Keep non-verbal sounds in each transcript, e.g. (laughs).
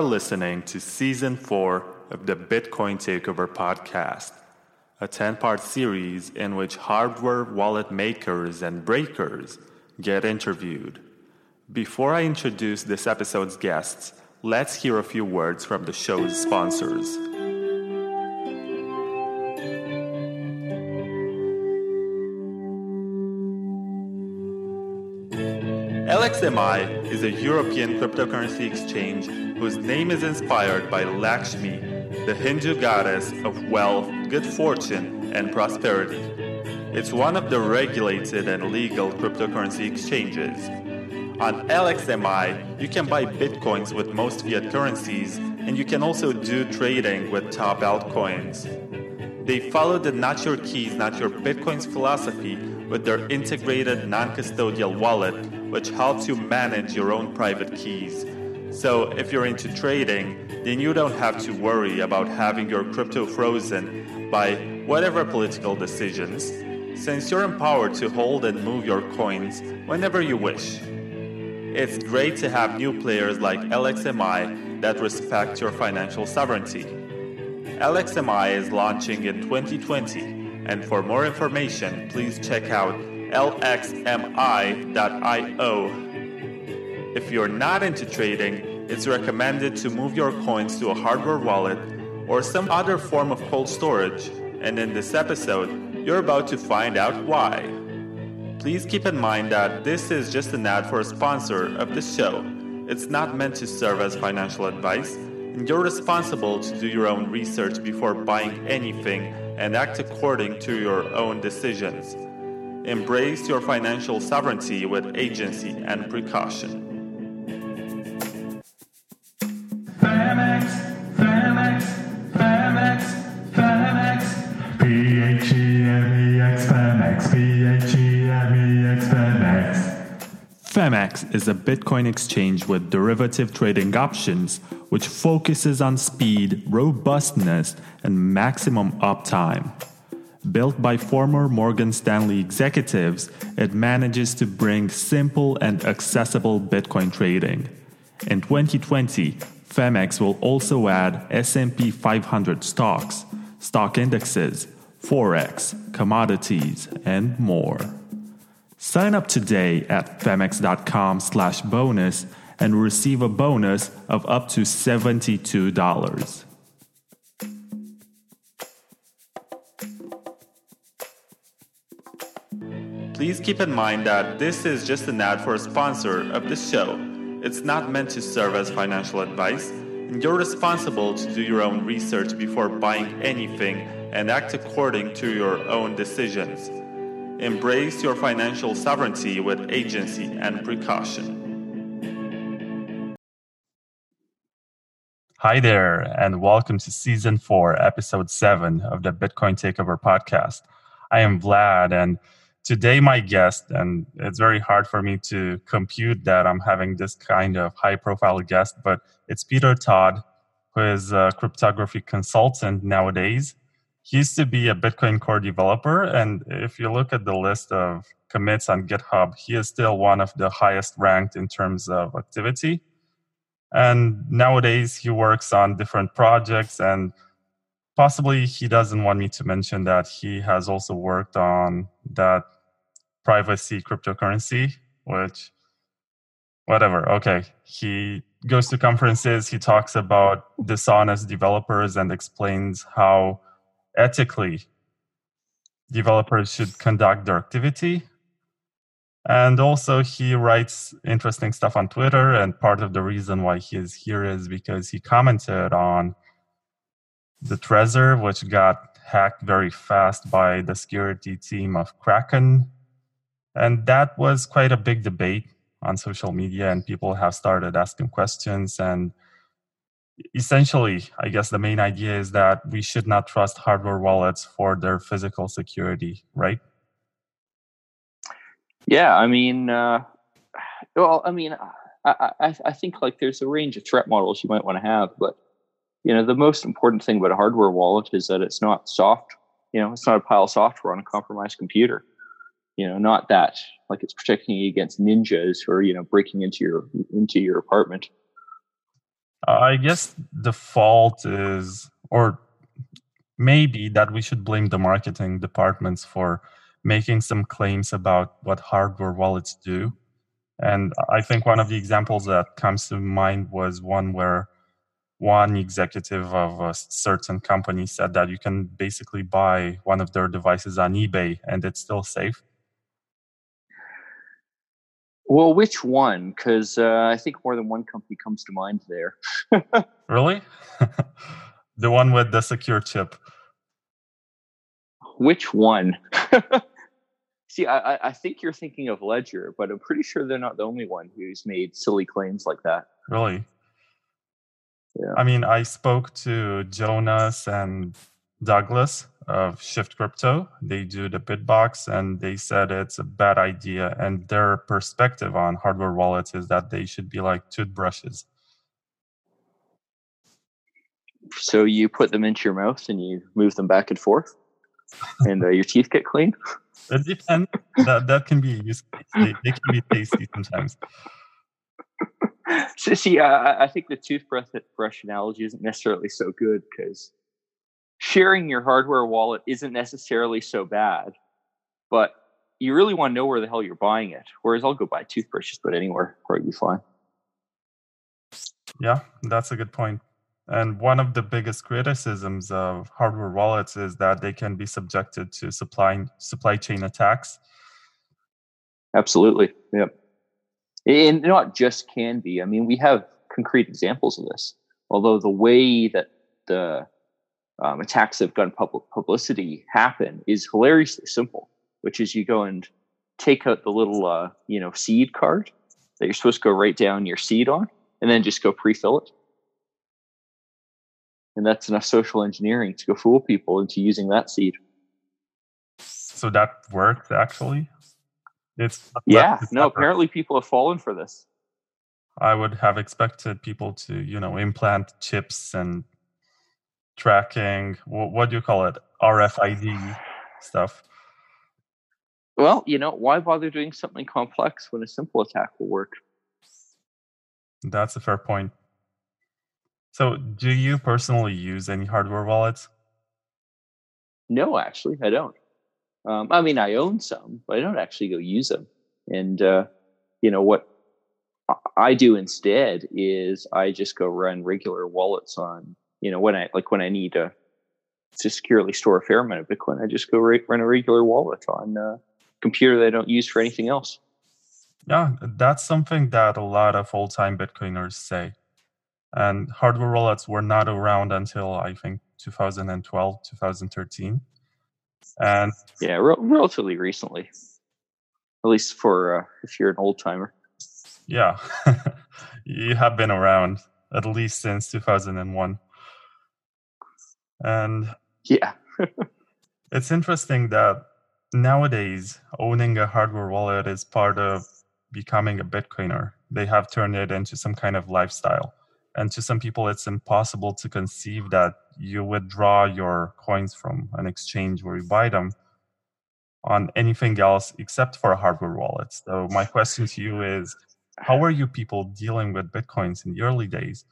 Are listening to season four of the Bitcoin Takeover podcast, a 10 part series in which hardware wallet makers and breakers get interviewed. Before I introduce this episode's guests, let's hear a few words from the show's sponsors. LXMI is a European cryptocurrency exchange whose name is inspired by Lakshmi, the Hindu goddess of wealth, good fortune, and prosperity. It's one of the regulated and legal cryptocurrency exchanges. On LXMI, you can buy bitcoins with most fiat currencies, and you can also do trading with top altcoins. They follow the not your keys, not your bitcoins philosophy with their integrated non custodial wallet, which helps you manage your own private keys. So, if you're into trading, then you don't have to worry about having your crypto frozen by whatever political decisions, since you're empowered to hold and move your coins whenever you wish. It's great to have new players like LXMI that respect your financial sovereignty. LXMI is launching in 2020 and for more information, please check out lxmi.io. If you're not into trading, it's recommended to move your coins to a hardware wallet or some other form of cold storage, and in this episode, you're about to find out why. Please keep in mind that this is just an ad for a sponsor of the show. It's not meant to serve as financial advice, and you're responsible to do your own research before buying anything and act according to your own decisions. Embrace your financial sovereignty with agency and precaution. Phemex, Phemex, Phemex, Phemex. P-H-E-M-E-X, Phemex, P-H-E-M-E-X, Phemex. Phemex is a Bitcoin exchange with derivative trading options which focuses on speed, robustness, and maximum uptime. Built by former Morgan Stanley executives, it manages to bring simple and accessible Bitcoin trading. In 2020, Phemex will also add S&P 500 stocks, stock indexes, forex, commodities, and more. Sign up today at phemex.com/bonus and receive a bonus of up to $72. Please keep in mind that this is just an ad for a sponsor of the show. It's not meant to serve as financial advice, and you're responsible to do your own research before buying anything and act according to your own decisions. Embrace your financial sovereignty with agency and precaution. Hi there, and welcome to season four, episode seven of the Bitcoin Takeover podcast. I am Vlad, and today my guest, and it's very hard for me to compute that I'm having this kind of high profile guest, but it's Peter Todd, who is a cryptography consultant nowadays. He used to be a Bitcoin core developer, and if you look at the list of commits on GitHub, he is still one of the highest ranked in terms of activity. And nowadays he works on different projects and possibly he doesn't want me to mention that he has also worked on that privacy cryptocurrency, which whatever. Okay. He goes to conferences, he talks about dishonest developers and explains how ethically developers should conduct their activity and also, he writes interesting stuff on Twitter. And part of the reason why he is here is because he commented on the Trezor, which got hacked very fast by the security team of Kraken. And that was quite a big debate on social media, and people have started asking questions. And essentially, I guess the main idea is that we should not trust hardware wallets for their physical security, right? Yeah, I mean, uh, well, I mean, I, I, I think like there's a range of threat models you might want to have, but you know, the most important thing about a hardware wallet is that it's not soft. You know, it's not a pile of software on a compromised computer. You know, not that like it's protecting you against ninjas who are you know breaking into your into your apartment. Uh, I guess the fault is, or maybe that we should blame the marketing departments for making some claims about what hardware wallets do. And I think one of the examples that comes to mind was one where one executive of a certain company said that you can basically buy one of their devices on eBay and it's still safe. Well, which one? Because uh, I think more than one company comes to mind there. (laughs) really? (laughs) the one with the secure chip. Which one? (laughs) See, I, I think you're thinking of Ledger, but I'm pretty sure they're not the only one who's made silly claims like that. Really? Yeah. I mean, I spoke to Jonas and Douglas of Shift Crypto. They do the Bitbox and they said it's a bad idea. And their perspective on hardware wallets is that they should be like toothbrushes. So you put them into your mouth and you move them back and forth, and uh, your teeth get clean. It depends. that that can be used. They, they can be tasty sometimes. So, (laughs) see, I, I think the toothbrush brush analogy isn't necessarily so good because sharing your hardware wallet isn't necessarily so bad, but you really want to know where the hell you're buying it. Whereas I'll go buy toothbrushes, but anywhere, probably be fine. Yeah, that's a good point. And one of the biggest criticisms of hardware wallets is that they can be subjected to supply supply chain attacks. Absolutely. Yep. And not just can be. I mean, we have concrete examples of this. Although the way that the um, attacks have gotten public publicity happen is hilariously simple, which is you go and take out the little, uh, you know, seed card that you're supposed to go write down your seed on, and then just go pre-fill it. And that's enough social engineering to go fool people into using that seed. So that worked actually. It's yeah. No, apparently people have fallen for this. I would have expected people to, you know, implant chips and tracking. What, what do you call it? RFID stuff. Well, you know, why bother doing something complex when a simple attack will work? That's a fair point. So, do you personally use any hardware wallets? No, actually, I don't. Um, I mean, I own some, but I don't actually go use them. And uh, you know what I do instead is I just go run regular wallets on. You know, when I like when I need to to securely store a fair amount of Bitcoin, I just go re- run a regular wallet on a computer that I don't use for anything else. Yeah, that's something that a lot of old time Bitcoiners say and hardware wallets were not around until I think 2012, 2013. And yeah, re- relatively recently, at least for uh, if you're an old timer. Yeah, (laughs) you have been around at least since 2001. And yeah, (laughs) it's interesting that nowadays owning a hardware wallet is part of becoming a Bitcoiner. They have turned it into some kind of lifestyle. And to some people it's impossible to conceive that you withdraw your coins from an exchange where you buy them on anything else except for a hardware wallet. So my question to you is how were you people dealing with bitcoins in the early days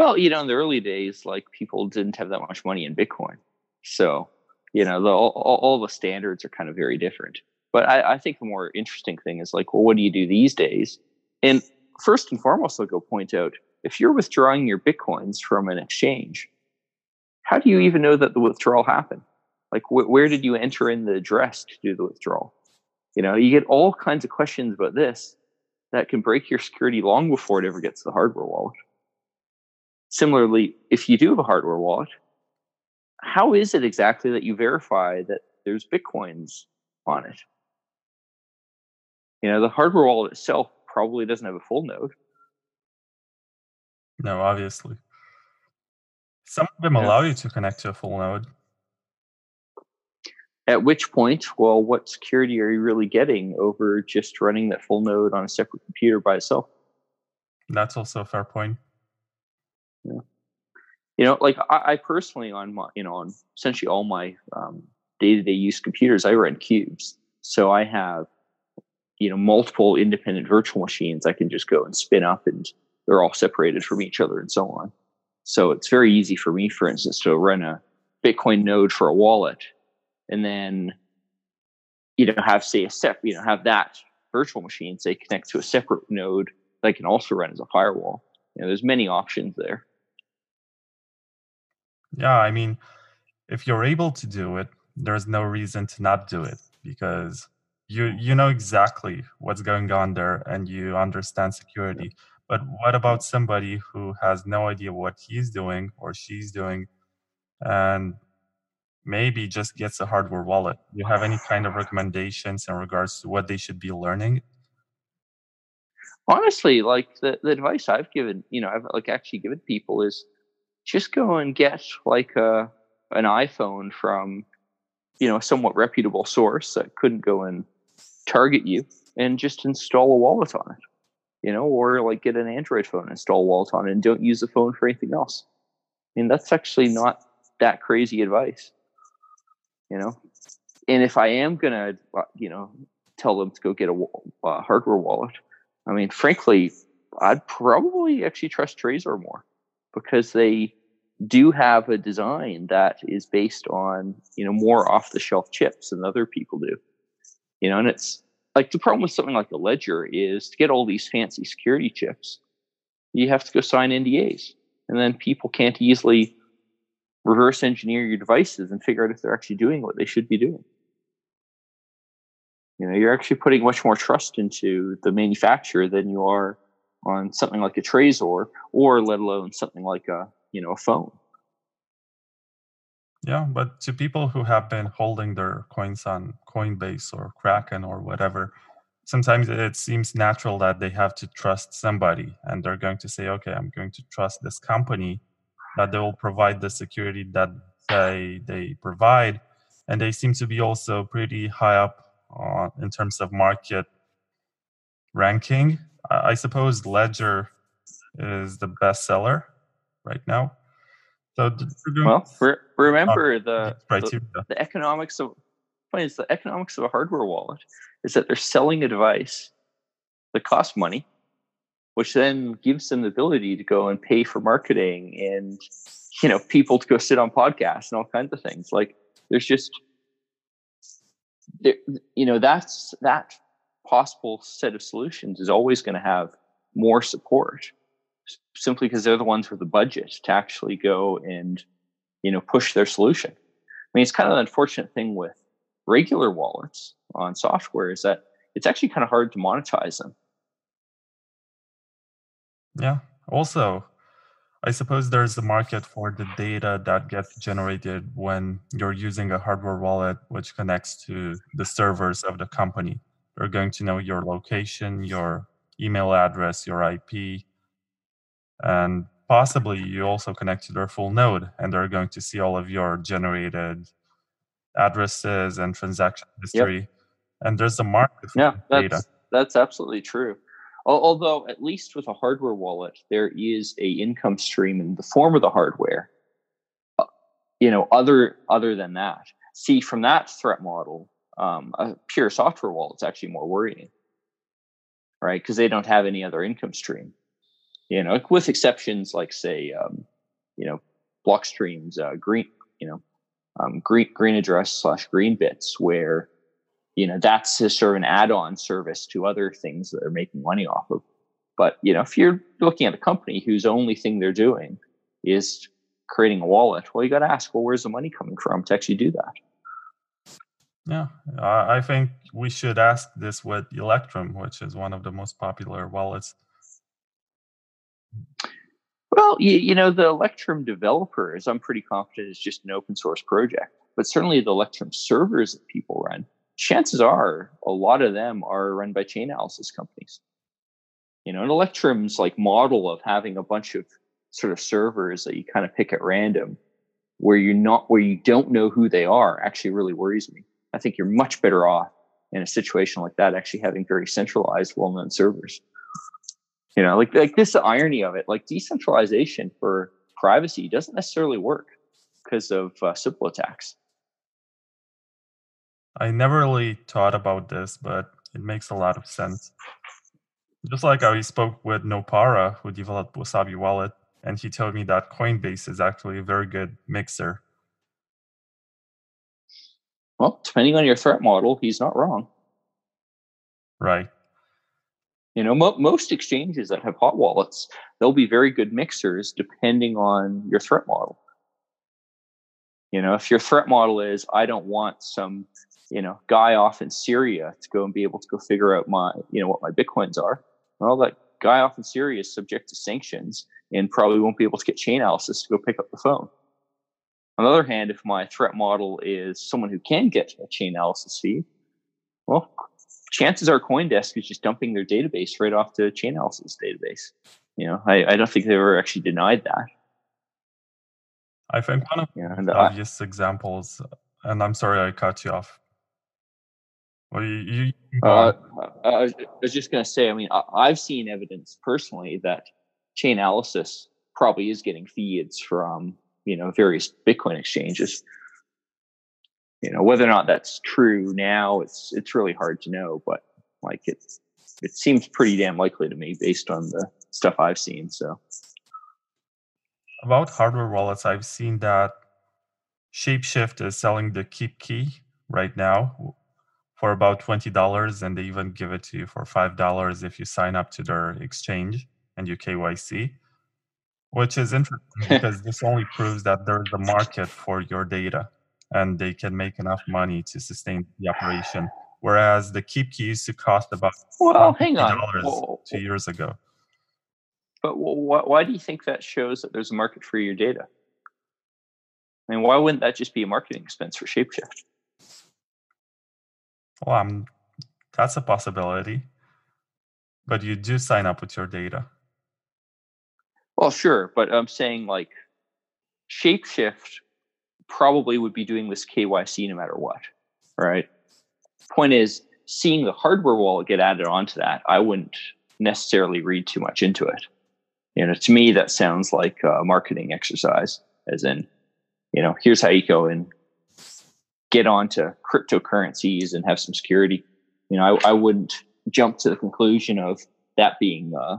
well you know in the early days like people didn't have that much money in bitcoin so you know the, all, all the standards are kind of very different but I, I think the more interesting thing is like well what do you do these days and first and foremost, I'll go point out if you're withdrawing your bitcoins from an exchange, how do you mm. even know that the withdrawal happened? Like, wh- where did you enter in the address to do the withdrawal? You know, you get all kinds of questions about this that can break your security long before it ever gets to the hardware wallet. Similarly, if you do have a hardware wallet, how is it exactly that you verify that there's bitcoins on it? You know, the hardware wallet itself probably doesn't have a full node. No, obviously. Some of them Yeah. allow you to connect to a full node. At which point, well, what security are you really getting over just running that full node on a separate computer by itself? That's also a fair point. You know, like I, I personally on my, you know, on essentially all my um, day-to-day use computers, I run Qubes. So I have, you know, multiple independent virtual machines I can just go and spin up and they're all separated from each other and so on. So it's very easy for me, for instance, to run a Bitcoin node for a wallet and then, you know, have say a step, you know, have that virtual machine say connect to a separate node that can also run as a firewall. You know, there's many options there. Yeah, I mean, if you're able to do it, there's no reason to not do it because you you know exactly what's going on there and you understand security. But what about somebody who has no idea what he's doing or she's doing and maybe just gets a hardware wallet? Do you have any kind of recommendations in regards to what they should be learning? Honestly, like the, the advice I've given, you know, I've like actually given people is just go and get like a an iPhone from, you know, a somewhat reputable source that couldn't go and target you and just install a wallet on it you know, or like get an Android phone, install Wallet on it, and don't use the phone for anything else. I mean, that's actually not that crazy advice, you know. And if I am gonna, uh, you know, tell them to go get a, a hardware wallet, I mean, frankly, I'd probably actually trust Trezor more because they do have a design that is based on you know more off the shelf chips than other people do you know and it's like the problem with something like a ledger is to get all these fancy security chips, you have to go sign NDAs. And then people can't easily reverse engineer your devices and figure out if they're actually doing what they should be doing. You know, you're actually putting much more trust into the manufacturer than you are on something like a Trezor or let alone something like a, you know, a phone. Yeah, but to people who have been holding their coins on Coinbase or Kraken or whatever, sometimes it seems natural that they have to trust somebody and they're going to say, okay, I'm going to trust this company that they will provide the security that they, they provide. And they seem to be also pretty high up uh, in terms of market ranking. I, suppose Ledger is the best seller right now. So well, um, re- remember uh, the, the, the economics of point is the economics of a hardware wallet is that they're selling a device that costs money, which then gives them the ability to go and pay for marketing and you know people to go sit on podcasts and all kinds of things. Like there's just there, you know that's that possible set of solutions is always going to have more support simply because they're the ones with the budget to actually go and you know push their solution. I mean, it's kind of an unfortunate thing with regular wallets on software is that it's actually kind of hard to monetize them. Yeah. Also, I suppose there's a market for the data that gets generated when you're using a hardware wallet which connects to the servers of the company. They're going to know your location, your email address, your IP, and possibly you also connect to their full node and they're going to see all of your generated addresses and transaction history yep. and there's a market yeah that's, data. that's absolutely true although at least with a hardware wallet there is a income stream in the form of the hardware uh, you know other other than that see from that threat model um, a pure software wallet is actually more worrying right because they don't have any other income stream you know, with exceptions like say, um, you know, Blockstream's uh, green, you know, um, green green address slash green bits, where you know that's sort of an add-on service to other things that they're making money off of. But you know, if you're looking at a company whose only thing they're doing is creating a wallet, well, you got to ask, well, where's the money coming from to actually do that? Yeah, I think we should ask this with Electrum, which is one of the most popular wallets well, you, you, know, the Electrum developers, I'm pretty confident is just an open source project, but certainly the Electrum servers that people run, chances are a lot of them are run by Chainalysis companies. You know, and Electrum's like model of having a bunch of sort of servers that you kind of pick at random where you're not, where you don't know who they are actually really worries me. I think you're much better off in a situation like that, actually having very centralized, well known servers. You know, like like this irony of it, like decentralization for privacy doesn't necessarily work because of uh, Sybil attacks. I never really thought about this, but it makes a lot of sense. Just like I spoke with Nopara, who developed Wasabi Wallet, and he told me that Coinbase is actually a very good mixer. Well, depending on your threat model, he's not wrong. Right. You know, mo- most exchanges that have hot wallets, they'll be very good mixers depending on your threat model. You know, if your threat model is, I don't want some, you know, guy off in Syria to go and be able to go figure out my, you know, what my Bitcoins are. Well, that guy off in Syria is subject to sanctions and probably won't be able to get Chainalysis to go pick up the phone. On the other hand, if my threat model is someone who can get a Chainalysis feed, well, chances are CoinDesk is just dumping their database right off to Chainalysis database. You know, I, I don't think they ever actually denied that. I think one of Yeah, the and I, obvious examples, and I'm sorry I cut you off. Well, you, you you can go Uh. I was just going to say, I mean, I- I've seen evidence personally that Chainalysis probably is getting feeds from, you know, various Bitcoin exchanges. You know, whether or not that's true now, it's it's really hard to know, but like it it seems pretty damn likely to me based on the stuff I've seen. So About hardware wallets, I've seen that Shapeshift is selling the KeepKey right now for about twenty dollars, and they even give it to you for five dollars if you sign up to their exchange and you KYC, which is interesting (laughs) because this only proves that there's a market for your data, and they can make enough money to sustain the operation. Whereas the KeepKey used to cost about well, hang on. $50 two years ago. But wh- why do you think that shows that there's a market for your data? I mean, why wouldn't that just be a marketing expense for Shapeshift? Well, um, that's a possibility. But you do sign up with your data. Well, sure, but I'm saying like Shapeshift probably would be doing this KYC no matter what, right? Point is, seeing the hardware wallet get added onto that, I wouldn't necessarily read too much into it. You know, to me, that sounds like a marketing exercise, as in, you know, here's how you go and get onto cryptocurrencies and have some security. You know, I, I wouldn't jump to the conclusion of that being, uh,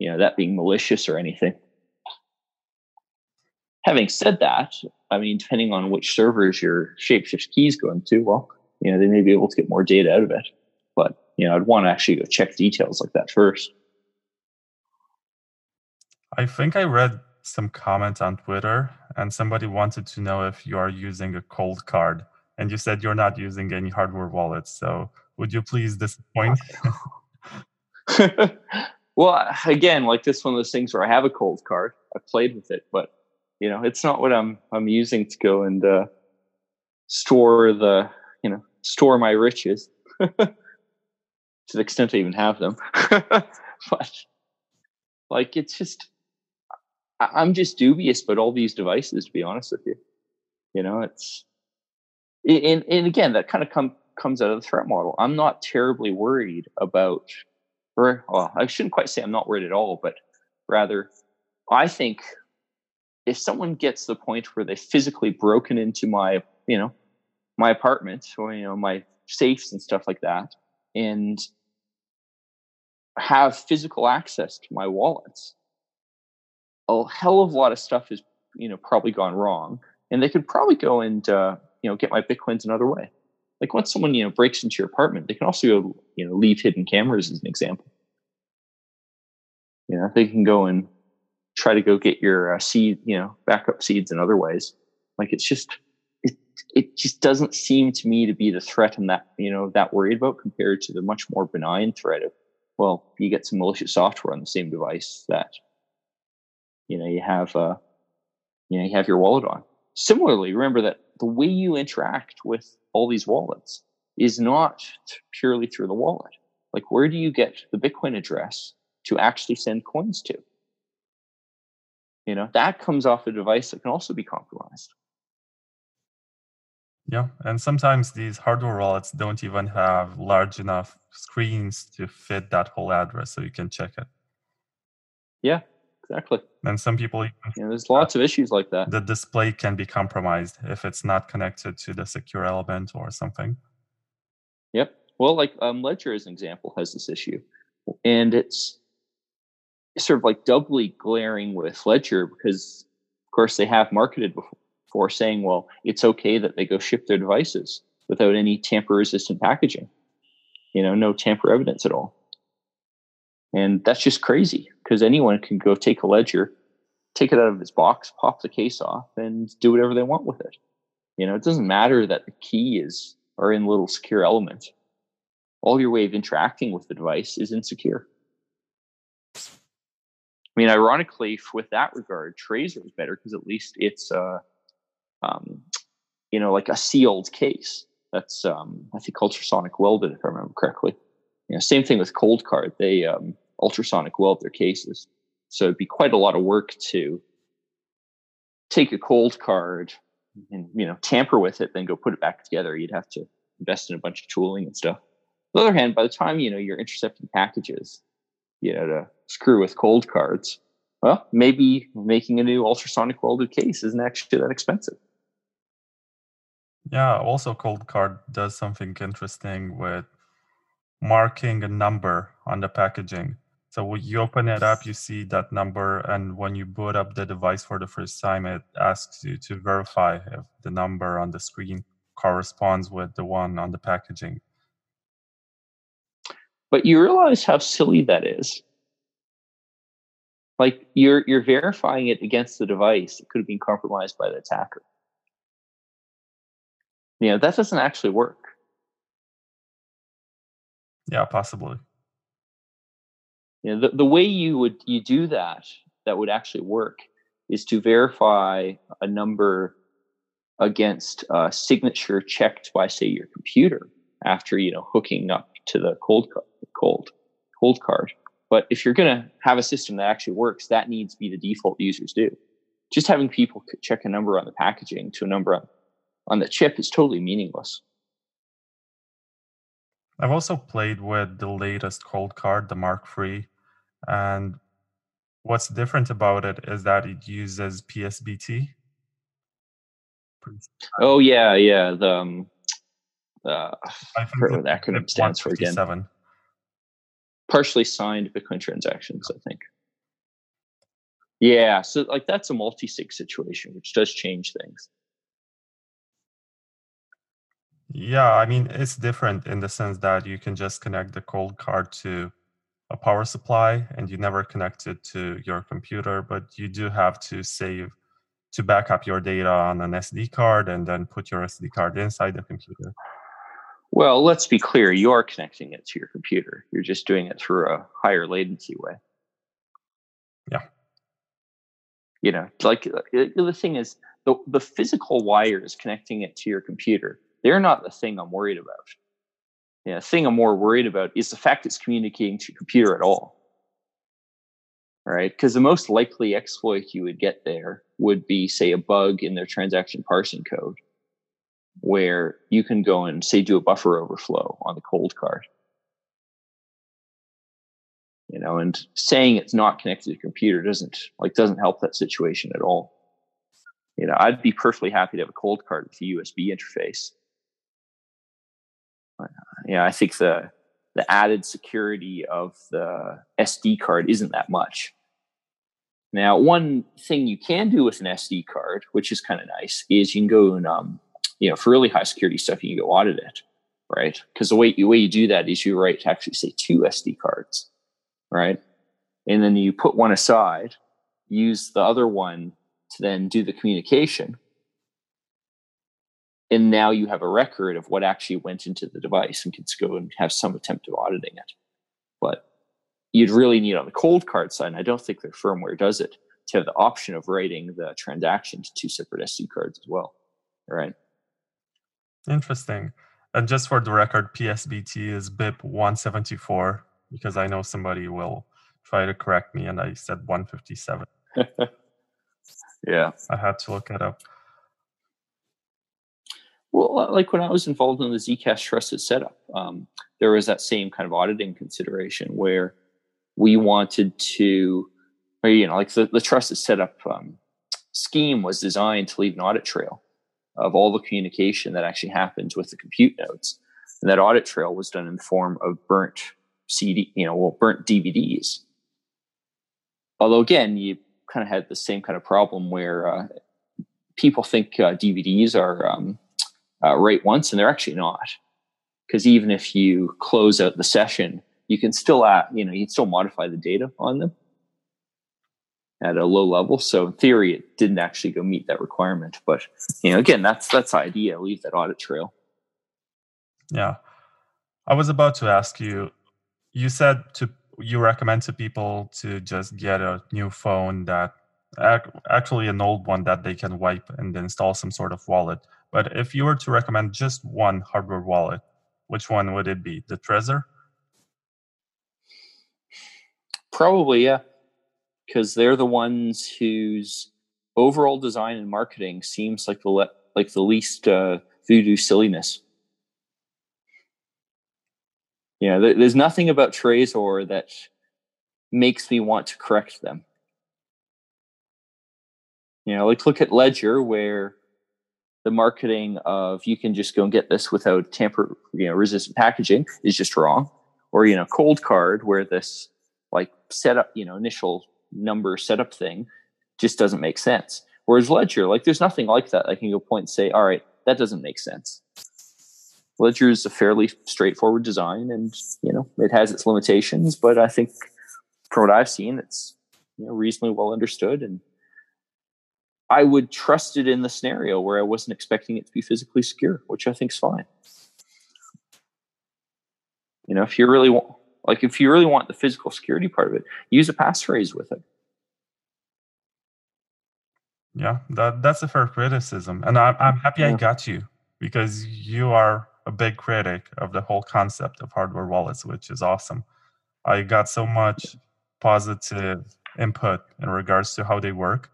you know, that being malicious or anything. Having said that, I mean, depending on which servers your Shapeshift key is going to, well, you know, they may be able to get more data out of it. But, you know, I'd want to actually go check details like that first. I think I read some comment on Twitter and somebody wanted to know if you are using a Coldcard. And you said you're not using any hardware wallets. So would you please disappoint? (laughs) (laughs) (laughs) well, again, like this one of those things where I have a Coldcard. I played with it, but you know, it's not what I'm I'm using to go and uh, store the you know store my riches (laughs) to the extent I even have them. (laughs) but like, it's just I'm just dubious about all these devices. To be honest with you, you know, it's and and again that kind of come comes out of the threat model. I'm not terribly worried about, well, I shouldn't quite say I'm not worried at all, but rather, I think if someone gets to the point where they physically broken into my, you know, my apartment or you know my safes and stuff like that, and have physical access to my wallets, a hell of a lot of stuff is you know probably gone wrong, and they could probably go and uh, you know get my bitcoins another way. Like once someone you know breaks into your apartment, they can also go you know leave hidden cameras as an example. You know they can go and try to go get your uh, seed, you know, backup seeds in other ways. Like it's just it it just doesn't seem to me to be the threat I'm that you know that worried about compared to the much more benign threat of well, you get some malicious software on the same device that you know you have uh you know you have your wallet on. Similarly, remember that the way you interact with all these wallets is not purely through the wallet. Like where do you get the Bitcoin address to actually send coins to? You know, that comes off a device that can also be compromised. Yeah. And sometimes these hardware wallets don't even have large enough screens to fit that whole address so you can check it. Yeah, exactly. And some people know, there's lots of issues like that. the display can be compromised if it's not connected to the secure element or something. Yep. Well, like um, Ledger as an example has this issue and it's sort of like doubly glaring with Ledger because, of course, they have marketed before saying, well, it's okay that they go ship their devices without any tamper resistant packaging. You know, no tamper evidence at all. And that's just crazy because anyone can go take a ledger, take it out of its box, pop the case off, and do whatever they want with it. You know, it doesn't matter that the key is are in little secure element. All your way of interacting with the device is insecure. I mean, ironically, with that regard, Trezor is better because at least it's, uh, um, you know, like a sealed case. That's, um, I think, ultrasonic welded, if I remember correctly. You know, same thing with Coldcard. They um, ultrasonic weld their cases. So it'd be quite a lot of work to take a Coldcard and you know tamper with it, then go put it back together. You'd have to invest in a bunch of tooling and stuff. On the other hand, by the time you know you're intercepting packages, you know to screw with Coldcards, well, maybe making a new ultrasonic welded case isn't actually that expensive. Yeah, also Coldcard does something interesting with marking a number on the packaging. So when you open it up, you see that number, and when you boot up the device for the first time, it asks you to verify if the number on the screen corresponds with the one on the packaging. But you realize how silly that is. Like you're you're verifying it against the device that could have been compromised by the attacker. You know, that doesn't actually work. Yeah, possibly. You know, the, the way you would you do that that would actually work is to verify a number against a signature checked by say your computer after you know hooking up to the cold cold Coldcard. But if you're going to have a system that actually works, that needs to be the default users do. Just having people check a number on the packaging to a number on, on the chip is totally meaningless. I've also played with the latest Coldcard, the Mark III, and what's different about it is that it uses PSBT. Oh yeah, yeah. The um, uh, I forget what the acronym stands for again. Partially signed Bitcoin transactions, I think. Yeah, so like that's a multi-sig situation, which does change things. Yeah, I mean it's different in the sense that you can just connect the Coldcard to a power supply and you never connect it to your computer, but you do have to save to back up your data on an SD card and then put your SD card inside the computer. Well, let's be clear, you're connecting it to your computer. You're just doing it through a higher latency way. Yeah. You know, like uh, the thing is the the physical wires connecting it to your computer, they're not the thing I'm worried about know, the thing I'm more worried about is the fact it's communicating to your computer at all. Right? Because the most likely exploit you would get there would be, say, a bug in their transaction parsing code where you can go and say do a buffer overflow on the Coldcard. You know, and saying it's not connected to the computer doesn't like doesn't help that situation at all. You know, I'd be perfectly happy to have a Coldcard with a USB interface yeah, I think the the added security of the SD card isn't that much. Now, one thing you can do with an SD card, which is kind of nice, is you can go and um, you know, for really high security stuff, you can go audit it, right? Because the way the way you do that is you write to actually say two SD cards, right? And then you put one aside, use the other one to then do the communication, and now you have a record of what actually went into the device and can go and have some attempt of auditing it. But you'd really need on the Coldcard side, and I don't think their firmware does it, to have the option of writing the transaction to two separate SD cards as well. All right. Interesting. And just for the record, PSBT is BIP 174 because I know somebody will try to correct me and I said 157. (laughs) yeah. I had to look it up. Well, like when I was involved in the Zcash trusted setup, um, there was that same kind of auditing consideration where we wanted to, or, you know, like the, the trusted setup um, scheme was designed to leave an audit trail of all the communication that actually happens with the compute nodes. And that audit trail was done in the form of burnt CD, you know, well, burnt DVDs. Although again, you kind of had the same kind of problem where uh, people think uh, DVDs are um, uh, write once, and they're actually not. Because even if you close out the session, you can still you know, you can still modify the data on them at a low level. So in theory, it didn't actually go meet that requirement. But you know, again, that's that's idea. Leave that audit trail. Yeah, I was about to ask you. You said to you recommend to people to just get a new phone that actually an old one that they can wipe and install some sort of wallet. But if you were to recommend just one hardware wallet, which one would it be? The Trezor? Probably, yeah. Because they're the ones whose overall design and marketing seems like the le- like the least uh, voodoo silliness. Yeah, there's nothing about Trezor that makes me want to correct them. You know, like look at Ledger, where the marketing of you can just go and get this without tamper, you know, resistant packaging is just wrong. Or you know, Coldcard where this like setup, you know, initial number setup thing just doesn't make sense. Whereas Ledger, like, there's nothing like that. I can go point and say, all right, that doesn't make sense. Ledger is a fairly straightforward design, and you know it has its limitations, but I think from what I've seen, it's you know reasonably well understood, and I would trust it in the scenario where I wasn't expecting it to be physically secure, which I think is fine. You know, if you really want, like, if you really want the physical security part of it, use a passphrase with it. Yeah, that that's a fair criticism, and I'm I'm happy yeah. I got you because you are a big critic of the whole concept of hardware wallets, which is awesome. I got so much positive input in regards to how they work.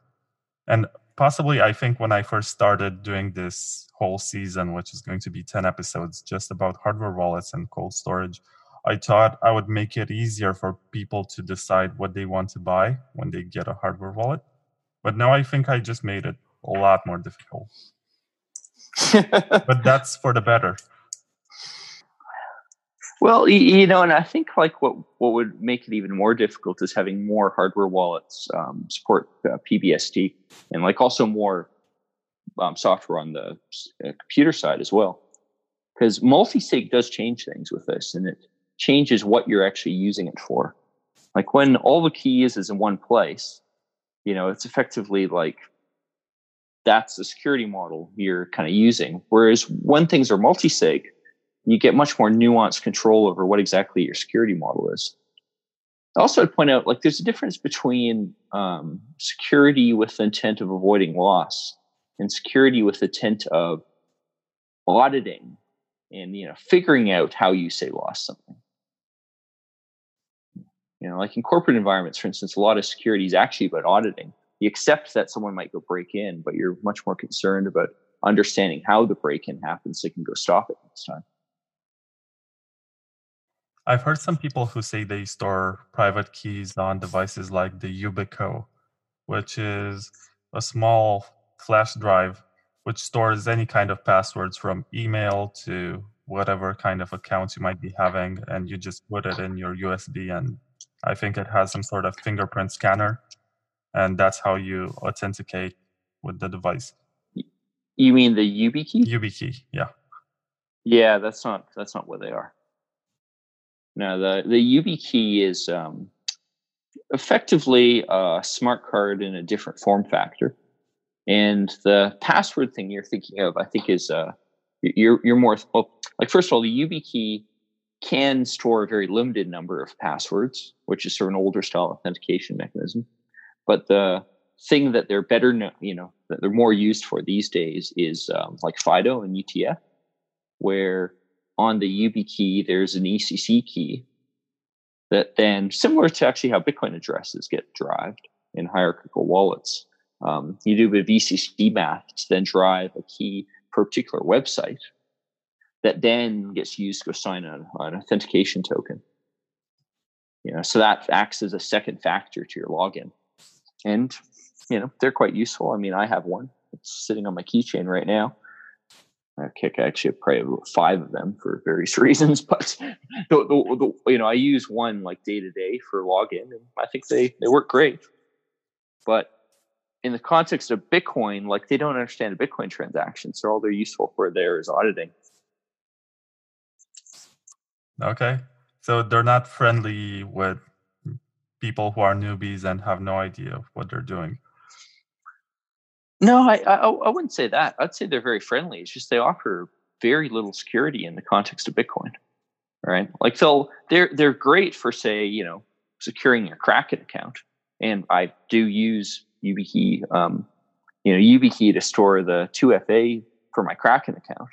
And possibly, I think when I first started doing this whole season, which is going to be 10 episodes just about hardware wallets and cold storage, I thought I would make it easier for people to decide what they want to buy when they get a hardware wallet. But now I think I just made it a lot more difficult. (laughs) but that's for the better. Well, you know, and I think like what what would make it even more difficult is having more hardware wallets um, support uh, PBST and like also more um, software on the uh, computer side as well. Because multi-sig does change things with this, and it changes what you're actually using it for. Like when all the keys is in one place, you know, it's effectively like that's the security model you're kind of using. Whereas when things are multi-sig, you get much more nuanced control over what exactly your security model is. Also, I'd point out like there's a difference between um, security with the intent of avoiding loss and security with the intent of auditing and you know figuring out how you say lost something. You know, like in corporate environments, for instance, a lot of security is actually about auditing. You accept that someone might go break in, but you're much more concerned about understanding how the break in happens so you can go stop it next time. I've heard some people who say they store private keys on devices like the Ubico, which is a small flash drive which stores any kind of passwords from email to whatever kind of accounts you might be having, and you just put it in your USB. And I think it has some sort of fingerprint scanner, and that's how you authenticate with the device. You mean the YubiKey? YubiKey, yeah. Yeah, that's not that's not where they are. No, the the YubiKey is um, effectively a smart card in a different form factor, and the password thing you're thinking of, I think, is uh, you're you're more well, like first of all, the YubiKey can store a very limited number of passwords, which is sort of an older style authentication mechanism. But the thing that they're better, know, you know, that they're more used for these days is um, like FIDO and U2F, where on the YubiKey, there's an ECC key that then, similar to actually how Bitcoin addresses get derived in hierarchical wallets, um, you do a ECC math to then drive a key for a particular website that then gets used to assign an authentication token. You know, so that acts as a second factor to your login, and you know they're quite useful. I mean, I have one; it's sitting on my keychain right now uh, kick. I actually probably five of them for various (laughs) reasons, but the, the, the, you know I use one like day to day for login, and I think they they work great. But in the context of Bitcoin, like they don't understand a Bitcoin transaction, so all they're useful for there is auditing. Okay, so they're not friendly with people who are newbies and have no idea of what they're doing. No, I, I I wouldn't say that. I'd say they're very friendly. It's just they offer very little security in the context of Bitcoin, right? Like they'll they're they're great for say you know securing your Kraken account, and I do use YubiKey, um, you know YubiKey to store the two FA for my Kraken account,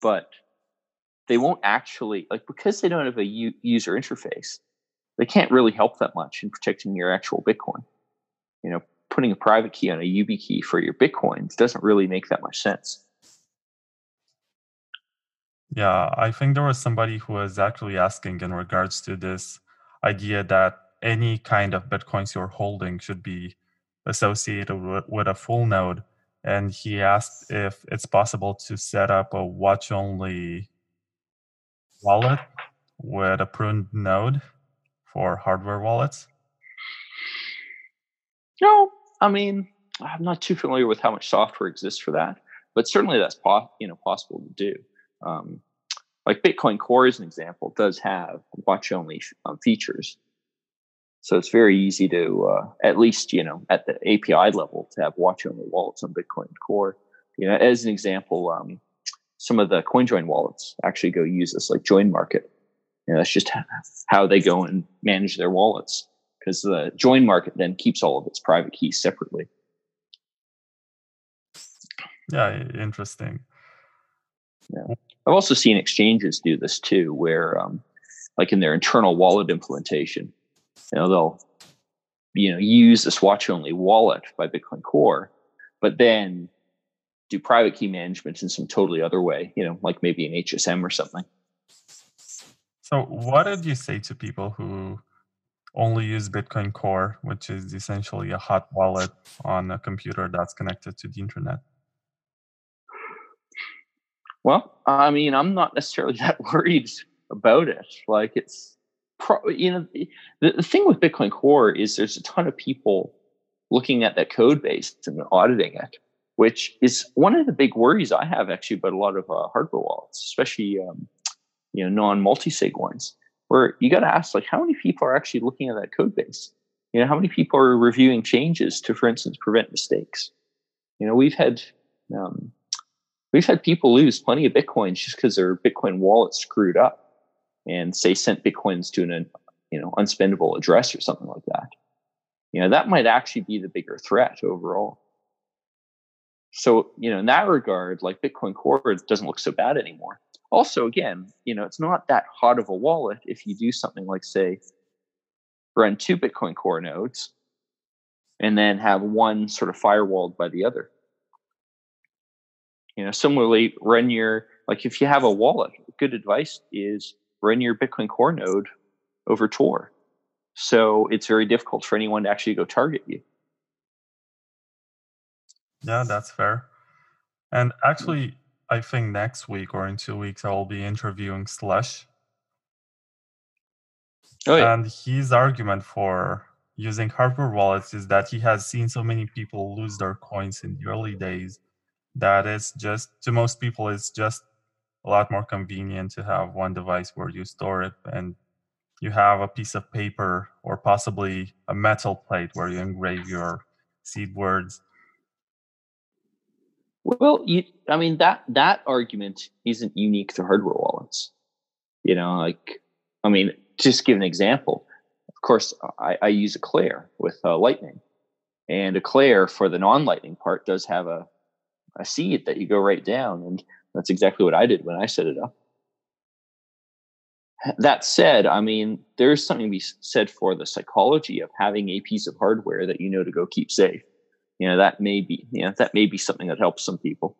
but they won't actually like because they don't have a u- user interface. They can't really help that much in protecting your actual Bitcoin. You know, putting a private key on a YubiKey for your Bitcoins doesn't really make that much sense. Yeah, I think there was somebody who was actually asking in regards to this idea that any kind of Bitcoins you're holding should be associated with, with a full node. And he asked if it's possible to set up a watch only wallet with a pruned node for hardware wallets. No, I mean, I'm not too familiar with how much software exists for that, but certainly that's po- you know possible to do. Um, like Bitcoin Core, as an example, does have watch only um, features, so it's very easy to uh, at least you know at the API level to have watch only wallets on Bitcoin Core. You know, as an example, um, some of the CoinJoin wallets actually go use this, like Join Market. You know, that's just how they go and manage their wallets because the join market then keeps all of its private keys separately. Yeah, interesting. Yeah. I've also seen exchanges do this too, where um, like in their internal wallet implementation, you know, they'll you know use the watch only wallet by Bitcoin Core, but then do private key management in some totally other way, you know, like maybe an HSM or something. So, what did you say to people who only use Bitcoin Core, which is essentially a hot wallet on a computer that's connected to the internet? Well, I mean, I'm not necessarily (laughs) that worried about it. Like, it's, pro- you know, the, the thing with Bitcoin Core is there's a ton of people looking at that code base and auditing it, which is one of the big worries I have actually about a lot of uh, hardware wallets, especially, um, you know, non multi sig ones where you got to ask like how many people are actually looking at that code base? You know how many people are reviewing changes to for instance prevent mistakes? You know we've had um, we've had people lose plenty of bitcoins just because their bitcoin wallet screwed up and say sent bitcoins to an you know unspendable address or something like that. You know that might actually be the bigger threat overall. So you know in that regard like bitcoin core doesn't look so bad anymore also again you know it's not that hot of a wallet if you do something like say run two bitcoin core nodes and then have one sort of firewalled by the other. You know similarly run your like if you have a wallet good advice is run your bitcoin core node over tor. So it's very difficult for anyone to actually go target you. Yeah that's fair. And actually I think next week or in two weeks, I will be interviewing Slush. Oh, yeah. And his argument for using hardware wallets is that he has seen so many people lose their coins in the early days that it's just, to most people, it's just a lot more convenient to have one device where you store it and you have a piece of paper or possibly a metal plate where you engrave your seed words well, you, I mean that that argument isn't unique to hardware wallets. You know, like I mean, just give an example. Of course, I, I use Eclair with uh, Lightning, and Eclair for the non-Lightning part does have a a seed that you go right down, and that's exactly what I did when I set it up. That said, I mean, there's something to be said for the psychology of having a piece of hardware that you know to go keep safe you know that may be you know that may be something that helps some people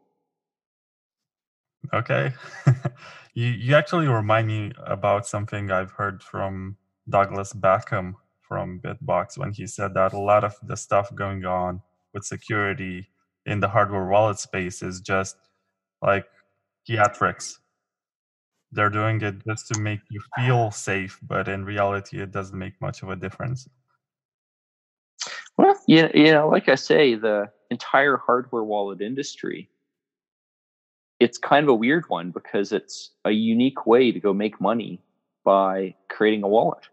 okay (laughs) you you actually remind me about something i've heard from douglas Bakkum from bitbox when he said that a lot of the stuff going on with security in the hardware wallet space is just like theatrics. They're doing it just to make you feel safe, but in reality, it doesn't make much of a difference. You you know, like I say, the entire hardware wallet industry, it's kind of a weird one because it's a unique way to go make money by creating a wallet.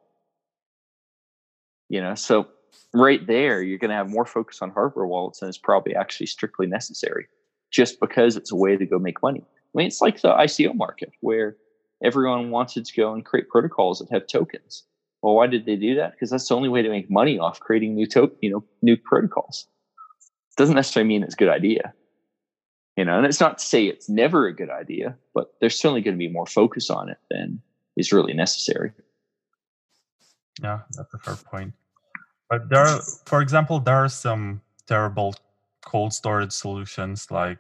You know, so right there, you're going to have more focus on hardware wallets than is probably actually strictly necessary, just because it's a way to go make money. I mean, it's like the ICO market where everyone wanted to go and create protocols that have tokens. Well, why did they do that? Because that's the only way to make money off creating new to- you know, new protocols. Doesn't necessarily mean it's a good idea. You know, and it's not to say it's never a good idea, but there's certainly going to be more focus on it than is really necessary. Yeah, that's a fair point. But there, are, for example, there are some terrible cold storage solutions. Like,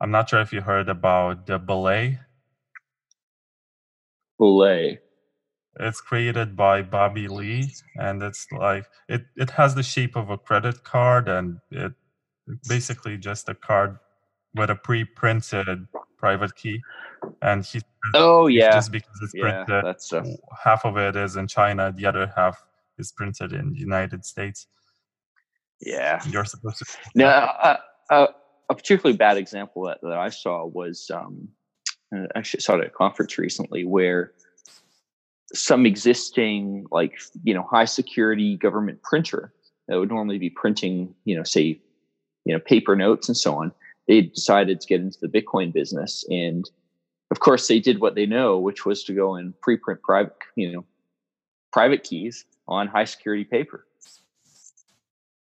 I'm not sure if you heard about the Ballet. Ballet. It's created by Bobby Lee, and it's like it. It has the shape of a credit card, and it basically just a card with a pre-printed private key. And he Oh yeah, just because it's yeah, printed, that's half of it is in China, the other half is printed in the United States. yeah. You're supposed to. No, uh, uh, a particularly bad example that, that I saw was um, I actually saw it at a conference recently where some existing, like you know, high security government printer that would normally be printing, you know, say, you know, paper notes and so on. They decided to get into the Bitcoin business, and of course, they did what they know, which was to go and pre-print private, you know, private keys on high security paper.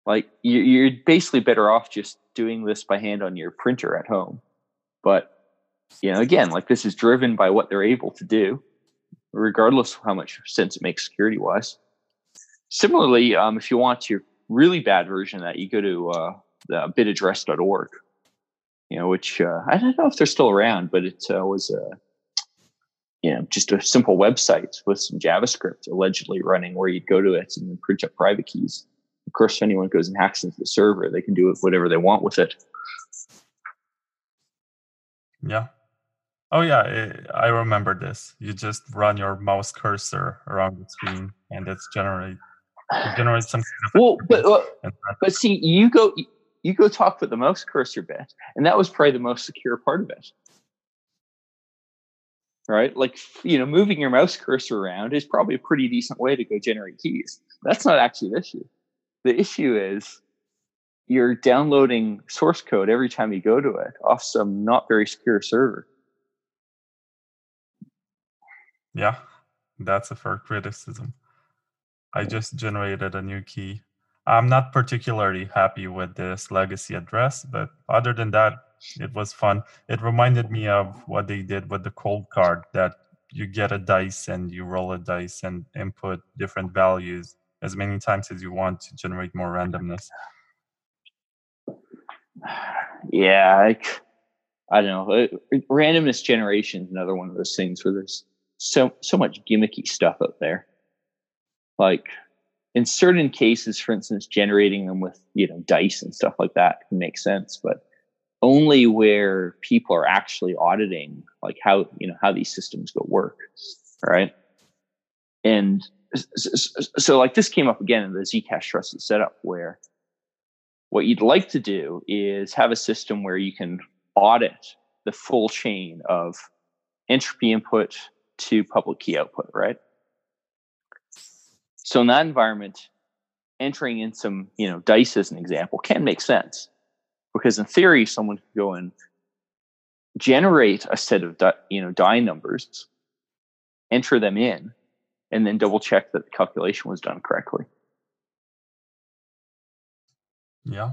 Like you're basically better off just doing this by hand on your printer at home. But you know, again, like this is driven by what they're able to do, regardless of how much sense it makes security wise. Similarly, um, if you want your really bad version of that, you go to uh, the bitaddress.org, you know, which uh, I don't know if they're still around, but it uh, was a you know just a simple website with some JavaScript allegedly running where you'd go to it and print up private keys. Of course, if anyone goes and hacks into the server, they can do whatever they want with it. Yeah. Oh yeah, I I remember this. You just run your mouse cursor around the screen, and it's generate it generates some. Kind of Well, but uh, and but see, you go you go talk with the mouse cursor bit, and that was probably the most secure part of it. Right? Like you know, moving your mouse cursor around is probably a pretty decent way to go generate keys. That's not actually the issue. The issue is you're downloading source code every time you go to it off some not very secure server. Yeah, that's a fair criticism. I just generated a new key. I'm not particularly happy with this legacy address, but other than that, it was fun. It reminded me of what they did with the Coldcard that you get a dice and you roll a dice and input different values as many times as you want to generate more randomness. Yeah, I, I don't know. Uh, Randomness generation is another one of those things where there's so so much gimmicky stuff out there. Like in certain cases, for instance, generating them with you know dice and stuff like that can make sense, but only where people are actually auditing like how you know how these systems go work, right? And so, so like this came up again in the Zcash trusted setup where what you'd like to do is have a system where you can audit the full chain of entropy input to public key output, right? So in that environment, entering in some, you know, dice as an example can make sense because in theory, someone could go and generate a set of, di- you know, die numbers, enter them in, and then double check that the calculation was done correctly. Yeah.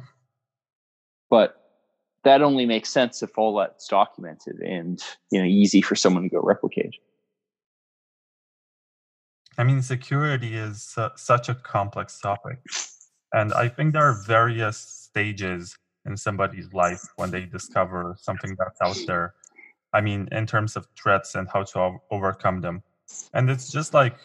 But that only makes sense if all that's documented and, you know, easy for someone to go replicate. I mean, security is su- such a complex topic. And I think there are various stages in somebody's life when they discover something that's out there. I mean, in terms of threats and how to o- overcome them. And it's just like,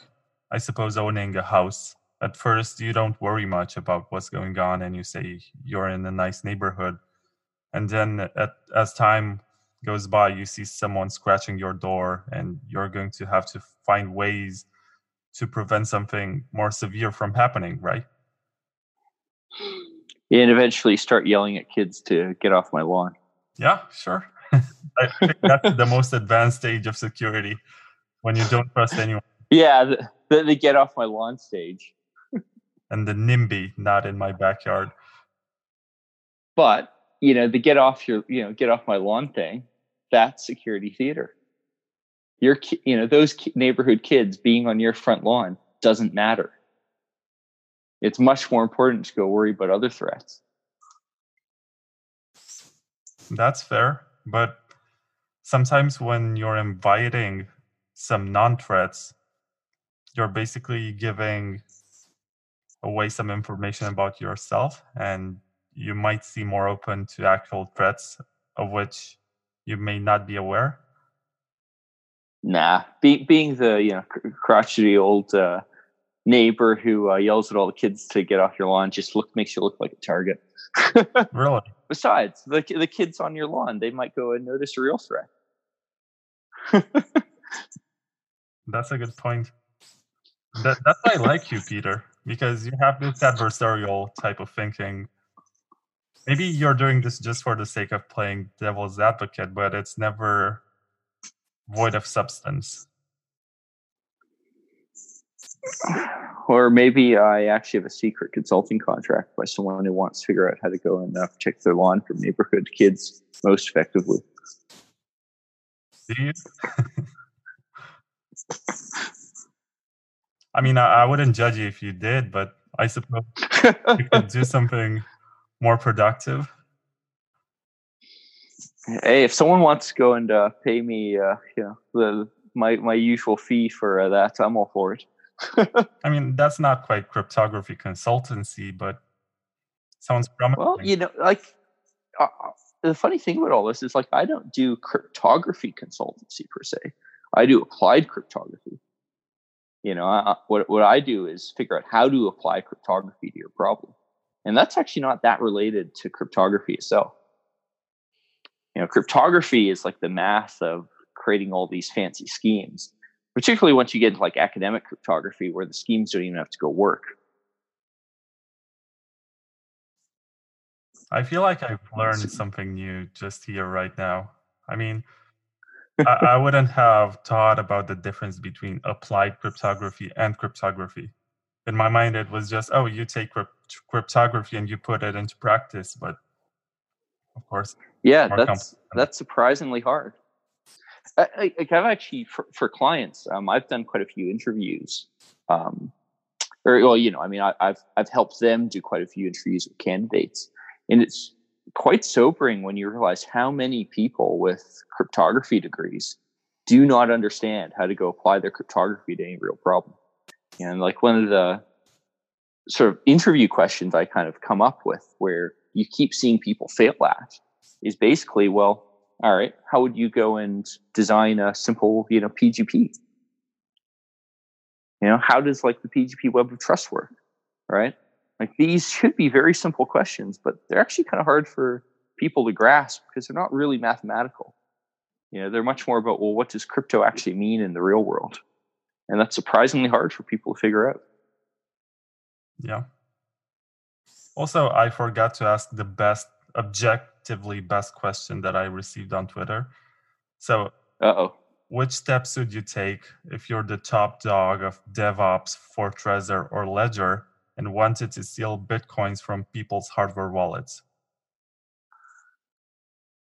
I suppose, owning a house. At first, you don't worry much about what's going on, and you say you're in a nice neighborhood. And then, at, as time goes by, you see someone scratching your door, and you're going to have to find ways to prevent something more severe from happening, right? And eventually start yelling at kids to get off my lawn. Yeah, sure. (laughs) I think that's the most advanced stage of security when you don't trust anyone. Yeah, the, the, the get off my lawn stage. And the NIMBY, not in my backyard. But you know, the get off your, you know, get off my lawn thing. That's security theater. Your, you know, those neighborhood kids being on your front lawn doesn't matter. It's much more important to go worry about other threats. That's fair. But sometimes when you're inviting some non threats, you're basically giving away some information about yourself, and you might see more open to actual threats of which you may not be aware. Nah, be, being the you know cr- crotchety old uh, neighbor who uh, yells at all the kids to get off your lawn just look makes you look like a target. (laughs) Really? Besides, the the kids on your lawn, they might go and notice a real threat. (laughs) That's a good point. That, that's why I like you, Peter, because you have this adversarial type of thinking. Maybe you're doing this just for the sake of playing devil's advocate, but it's never void of substance. or maybe I actually have a secret consulting contract by someone who wants to figure out how to go and uh, protect their lawn from neighborhood kids most effectively. You? (laughs) I mean, I, I wouldn't judge you if you did, but I suppose you could do (laughs) something more productive. Hey, if someone wants to go and uh, pay me, uh, you know, the my my usual fee for uh, that, I'm all for it. (laughs) I mean, that's not quite cryptography consultancy, but sounds promising. Well, you know, like uh, the funny thing about all this is like I don't do cryptography consultancy per se. I do applied cryptography. You know, I- what what I do is figure out how to apply cryptography to your problem, and that's actually not that related to cryptography itself. You know, cryptography is like the math of creating all these fancy schemes, particularly once you get into like academic cryptography, where the schemes don't even have to go work. I feel like I've learned something new just here right now. I mean, I, I wouldn't have thought about the difference between applied cryptography and cryptography. In my mind, it was just, oh, you take crypt- cryptography and you put it into practice. But of course, Yeah, that's complex that's surprisingly hard. I, I, i've actually for, for clients, um, I've done quite a few interviews, um, or well, you know, I mean, I, I've I've helped them do quite a few interviews with candidates, and it's quite sobering when you realize how many people with cryptography degrees do not understand how to go apply their cryptography to any real problem. And like one of the sort of interview questions I kind of come up with, where you keep seeing people fail at, is basically, well, all right, how would you go and design a simple, you know, PGP? You know, how does like the PGP web of trust work? Right? Like these should be very simple questions, but they're actually kind of hard for people to grasp because they're not really mathematical. You know, they're much more about, well, what does crypto actually mean in the real world? And that's surprisingly hard for people to figure out. Yeah. Also, I forgot to ask the best, objectively best question that I received on Twitter. So, Uh oh. which steps would you take if you're the top dog of DevOps for Trezor or Ledger and wanted to steal bitcoins from people's hardware wallets?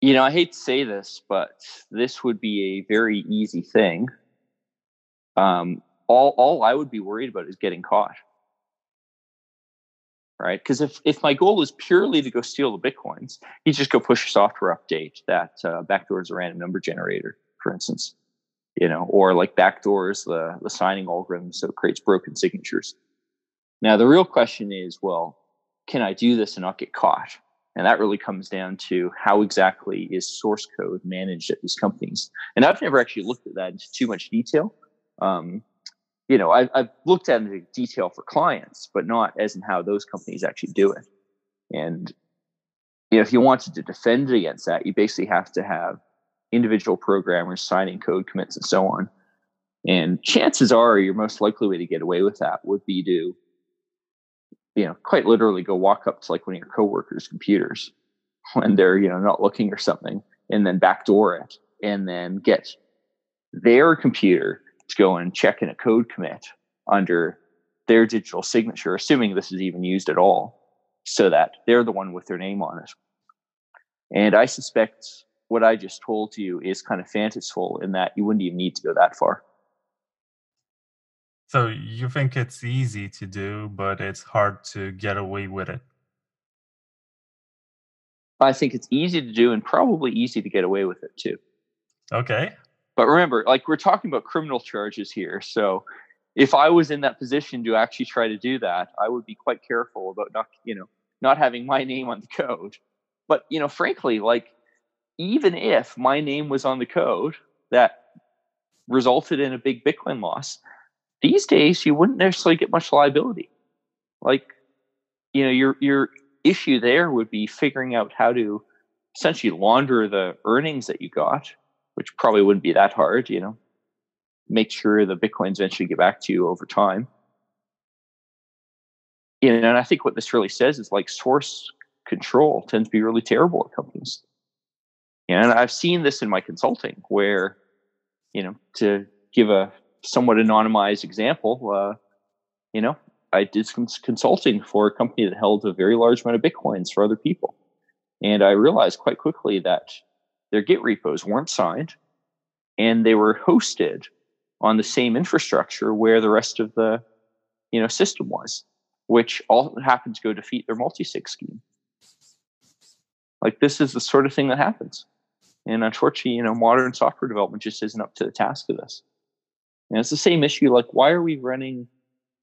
You know, I hate to say this, but this would be a very easy thing. Um, all all I would be worried about is getting caught, right? Because if if my goal is purely to go steal the bitcoins, you just go push a software update that uh, backdoors a random number generator, for instance, you know, or like backdoors the the signing algorithm so it creates broken signatures. Now the real question is, well, can I do this and not get caught? And that really comes down to how exactly is source code managed at these companies. And I've never actually looked at that into too much detail. Um, you know, I, I've looked at it in detail for clients, but not as in how those companies actually do it. And you know, if you wanted to defend against that, you basically have to have individual programmers signing code commits and so on. And chances are your most likely way to get away with that would be to, you know, quite literally go walk up to like one of your coworkers' computers when they're, you know, not looking or something and then backdoor it and then get their computer to go and check in a code commit under their digital signature, assuming this is even used at all, so that they're the one with their name on it. And I suspect what I just told you is kind of fanciful in that you wouldn't even need to go that far. So you think it's easy to do, but it's hard to get away with it? I think it's easy to do and probably easy to get away with it too. Okay. But remember, like we're talking about criminal charges here. So if I was in that position to actually try to do that, I would be quite careful about not, you know, not having my name on the code. But, you know, frankly, like even if my name was on the code that resulted in a big Bitcoin loss, these days you wouldn't necessarily get much liability. Like, you know, your your issue there would be figuring out how to essentially launder the earnings that you got, which probably wouldn't be that hard, you know. Make sure the Bitcoins eventually get back to you over time. You know, and I think what this really says is like source control tends to be really terrible at companies. And I've seen this in my consulting where, you know, to give a somewhat anonymized example, uh, you know, I did some consulting for a company that held a very large amount of Bitcoins for other people. And I realized quite quickly that their Git repos weren't signed and they were hosted on the same infrastructure where the rest of the, you know, system was, which all happened to go defeat their multi-sig scheme. Like this is the sort of thing that happens. And unfortunately, you know, modern software development just isn't up to the task of this. And it's the same issue. Like, why are we running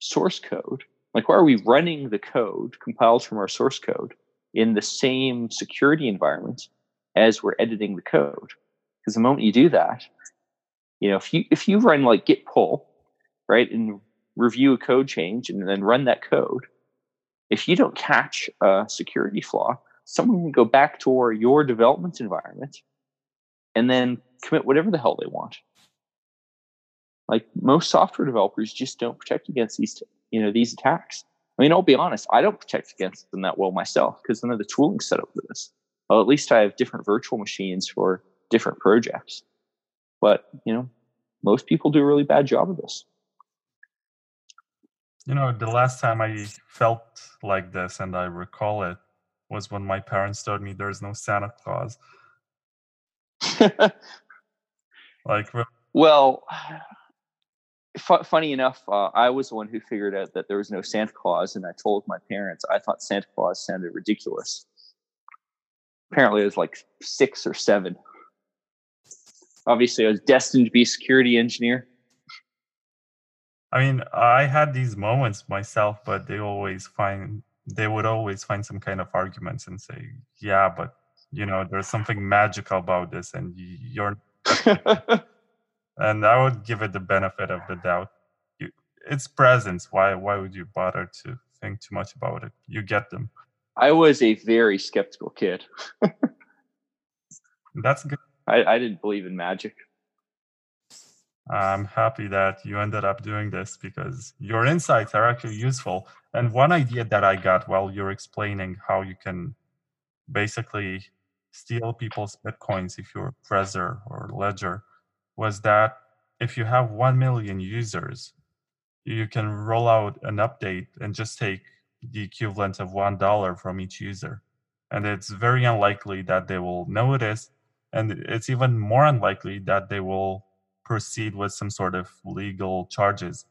source code? Like, why are we running the code compiled from our source code in the same security environment as we're editing the code? Because the moment you do that, you know, if you if you run like git pull, right, and review a code change and then run that code, if you don't catch a security flaw, someone can go back to your development environment and then commit whatever the hell they want. Like most software developers just don't protect against these, you know, these attacks. I mean, I'll be honest, I don't protect against them that well myself because none of the tooling set up for this. Well, at least I have different virtual machines for different projects. But, you know, most people do a really bad job of this. You know, the last time I felt like this and I recall it was when my parents told me there's no Santa Claus. (laughs) like, well, f- funny enough, uh, I was the one who figured out that there was no Santa Claus, and I told my parents I thought Santa Claus sounded ridiculous. Apparently, it was like six or seven. Obviously, I was destined to be a security engineer. I mean, I had these moments myself, but they always find they would always find some kind of arguments and say, "Yeah, but you know, there's something magical about this, and you're." (laughs) and I would give it the benefit of the doubt. You, it's presence. Why? Why would you bother to think too much about it? You get them. I was a very skeptical kid. That's good. I, I didn't believe in magic. I'm happy that you ended up doing this because your insights are actually useful. And one idea that I got while you're explaining how you can basically steal people's bitcoins if you're Trezor or Ledger was that if you have 1 million users, you can roll out an update and just take the equivalent of $1 from each user. And it's very unlikely that they will notice. And it's even more unlikely that they will proceed with some sort of legal charges.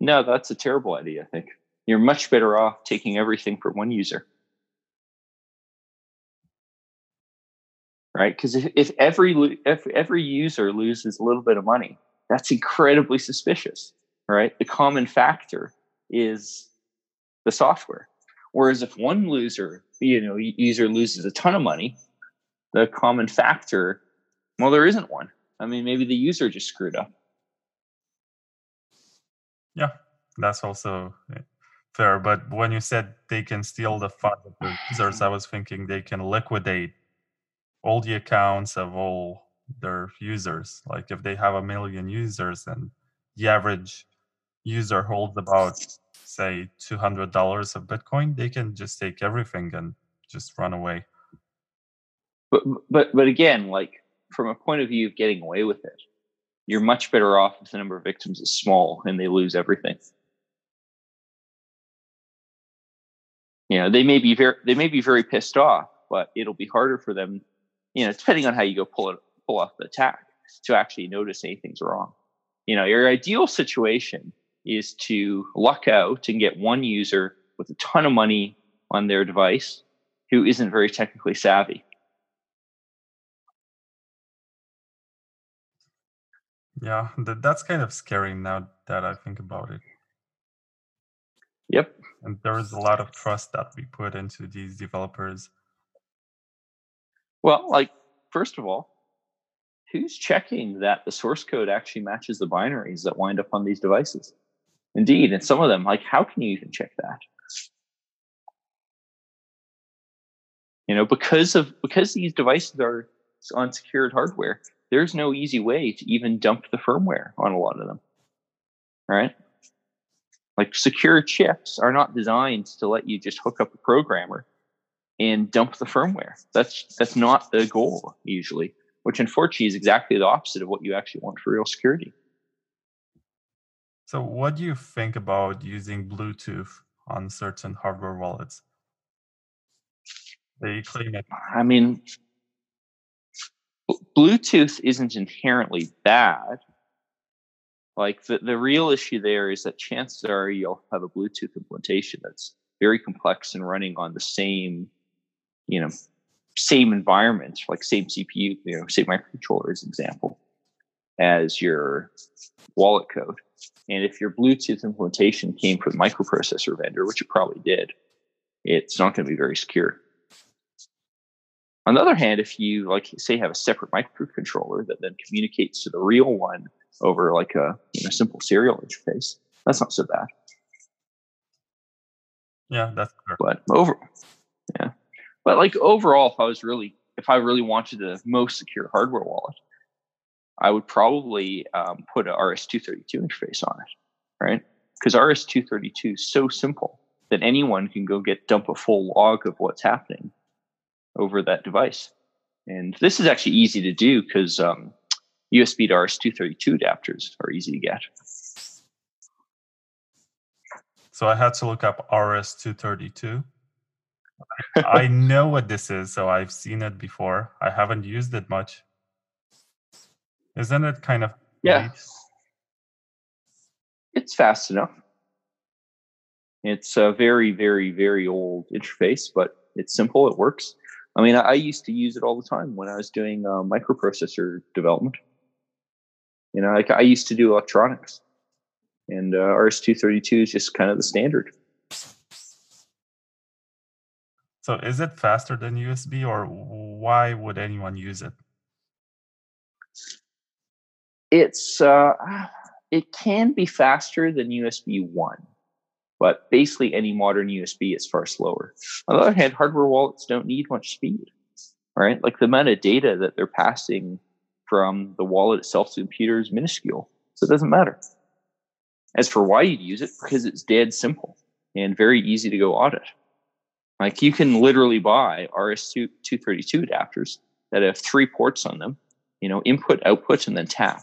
No, that's a terrible idea, I think. You're much better off taking everything from one user. Right? Because if, if every if every user loses a little bit of money, that's incredibly suspicious. Right? The common factor is the software. Whereas if one loser, you know, user loses a ton of money, the common factor, well, there isn't one. I mean, maybe the user just screwed up. Yeah, that's also fair. But when you said they can steal the funds of the users, I was thinking they can liquidate all the accounts of all their users. Like if they have a million users and the average user holds about say $200 of Bitcoin, they can just take everything and just run away. But but but again, like from a point of view of getting away with it, you're much better off if the number of victims is small and they lose everything. You know, they may be very they may be very pissed off, but it'll be harder for them, you know, depending on how you go pull it pull off the attack to actually notice anything's wrong. You know, your ideal situation is to luck out and get one user with a ton of money on their device who isn't very technically savvy. Yeah, that, that's kind of scary now that I think about it. Yep. And there is a lot of trust that we put into these developers. Well, like, first of all, who's checking that the source code actually matches the binaries that wind up on these devices? Indeed, and some of them, like, how can you even check that? You know, because of because these devices are on secured hardware, there's no easy way to even dump the firmware on a lot of them. Right? Like secure chips are not designed to let you just hook up a programmer and dump the firmware. That's that's not the goal usually, which unfortunately is exactly the opposite of what you actually want for real security. So, what do you think about using Bluetooth on certain hardware wallets? They claim it. I mean, Bluetooth isn't inherently bad. Like the, the real issue there is that chances are you'll have a Bluetooth implementation that's very complex and running on the same, you know, same environment, like same CPU, you know, same microcontroller as example, as your wallet code. And if your Bluetooth implementation came from the microprocessor vendor, which it probably did, it's not going to be very secure. On the other hand, if you like say have a separate microcontroller that then communicates to the real one over like a you know, simple serial interface, that's not so bad. Yeah, that's fair. But over, yeah, but like overall, if I was really if I really wanted the most secure hardware wallet, I would probably um, put a RS-232 interface on it, right? Because RS-232 is so simple that anyone can go get dump a full log of what's happening over that device. And this is actually easy to do because um, USB to RS-232 adapters are easy to get. So I had to look up RS-232. I know what this is, so I've seen it before. I haven't used it much. Isn't it kind of Yeah. It's fast enough. It's a very, very, very old interface, but it's simple. It works. I mean, I, I used to use it all the time when I was doing uh, microprocessor development. You know, like I used to do electronics, and uh, RS-232 is just kind of the standard. So is it faster than USB, or why would anyone use it? It's uh, it can be faster than USB one, but basically any modern USB is far slower. On the other hand, hardware wallets don't need much speed, right? Like the amount of data that they're passing from the wallet itself to the computer is minuscule, so it doesn't matter. As for why you'd use it, because it's dead simple and very easy to go audit. Like you can literally buy RS-232 adapters that have three ports on them, you know, input, output, and then tap.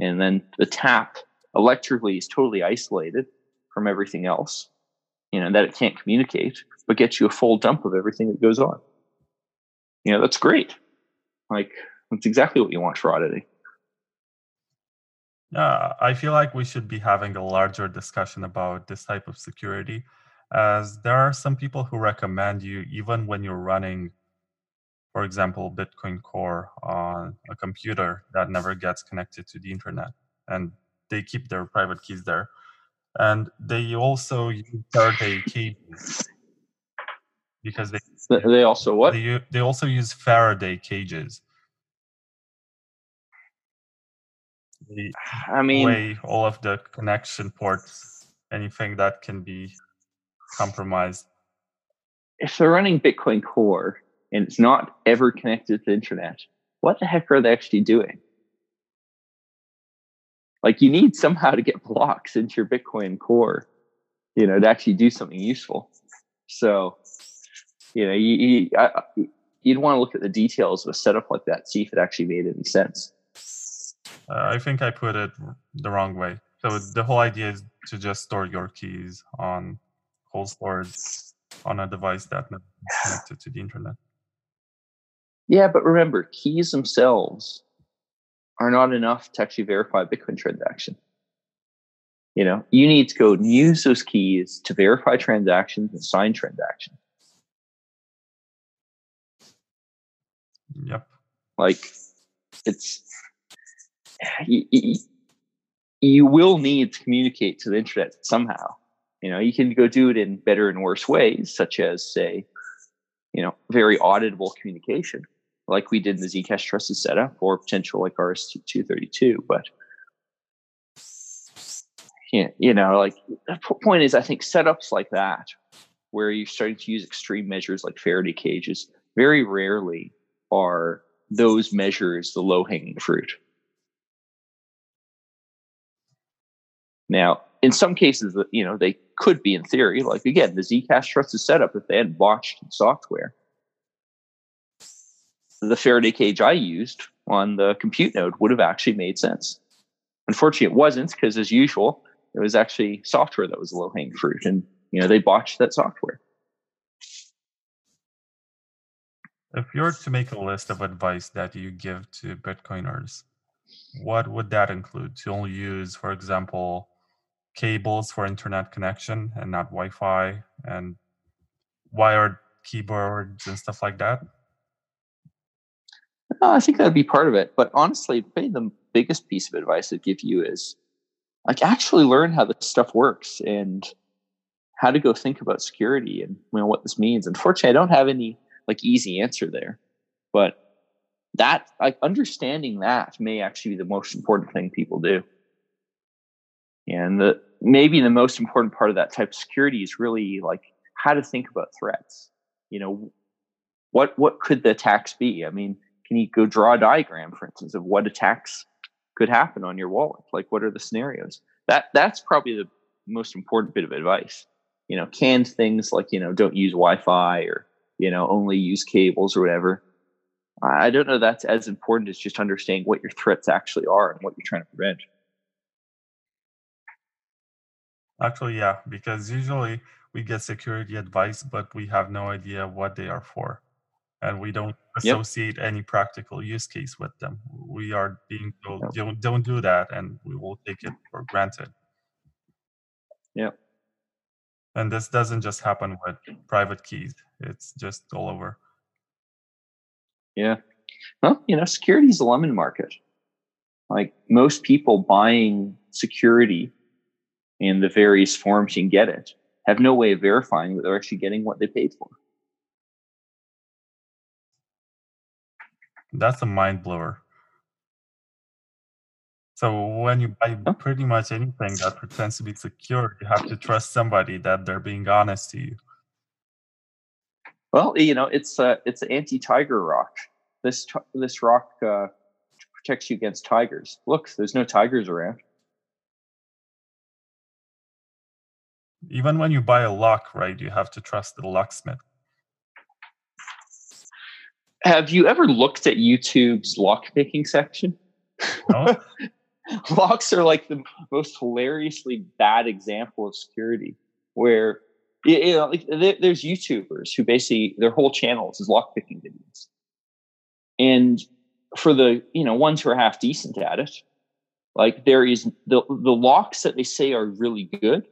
And then the tap electrically is totally isolated from everything else, you know, that it can't communicate, but gets you a full dump of everything that goes on. You know, that's great. Like, that's exactly what you want for auditing. Yeah, I feel like we should be having a larger discussion about this type of security, as there are some people who recommend you, even when you're running, for example, Bitcoin Core on a computer that never gets connected to the internet, and they keep their private keys there. And they also use Faraday cages because they They also what? they, they also use Faraday cages. They I mean, away all of the connection ports, anything that can be compromised. if they're running Bitcoin Core, and it's not ever connected to the internet, what the heck are they actually doing? Like you need somehow to get blocks into your Bitcoin core, you know, to actually do something useful. So, you know, you, you I, you'd want to look at the details of a setup like that, see if it actually made any sense. Uh, I think I put it the wrong way. So the whole idea is to just store your keys on cold storage on a device that is connected to the internet. Yeah, but remember, keys themselves are not enough to actually verify a Bitcoin transaction. You know, you need to go and use those keys to verify transactions and sign transactions. Yep. Like, it's you, you, you will need to communicate to the internet somehow. You know, you can go do it in better and worse ways, such as say, you know, very auditable communication, like we did in the Zcash trusted setup, or potential like RS two thirty two. But yeah, you know, like the point is, I think setups like that, where you're starting to use extreme measures like Faraday cages, very rarely are those measures the low hanging fruit. Now, in some cases, you know, they could be in theory, like again, the Zcash trusted setup, if they had botched the software, the Faraday cage I used on the compute node would have actually made sense. Unfortunately, it wasn't because, as usual, it was actually software that was a low hanging fruit, and you know they botched that software. If you were to make a list of advice that you give to Bitcoiners, what would that include? To only use, for example, cables for internet connection and not Wi-Fi and wired keyboards and stuff like that? I think that'd be part of it. But honestly, maybe the biggest piece of advice I'd give you is like actually learn how this stuff works and how to go think about security and you know what this means. Unfortunately, I don't have any like easy answer there. But that like understanding that may actually be the most important thing people do. And the, maybe the most important part of that type of security is really like how to think about threats. You know, what what could the attacks be? I mean, can you go draw a diagram, for instance, of what attacks could happen on your wallet? Like, what are the scenarios? That that's probably the most important bit of advice. You know, canned things like you know don't use Wi-Fi or you know only use cables or whatever. I don't know that's as important as just understanding what your threats actually are and what you're trying to prevent. Actually, yeah, because usually we get security advice, but we have no idea what they are for. And we don't associate yep. any practical use case with them. We are being told, yep. don't, don't do that, and we will take it for granted. Yeah. And this doesn't just happen with private keys, it's just all over. Yeah. Well, you know, security is a lemon market. Like most people buying security in the various forms you can get it have no way of verifying that they're actually getting what they paid for. That's a mind blower. So when you buy pretty much anything that pretends to be secure, you have to trust somebody that they're being honest to you. Well, you know, it's uh, it's anti-tiger rock. This this rock uh, protects you against tigers. Look, there's no tigers around. Even when you buy a lock, right, you have to trust the locksmith. Have you ever looked at YouTube's lock picking section? No. (laughs) Locks are like the most hilariously bad example of security, where you know, there's YouTubers who basically their whole channel is lock picking videos, and for the you know ones who are half decent at it, like there is the the locks that they say are really good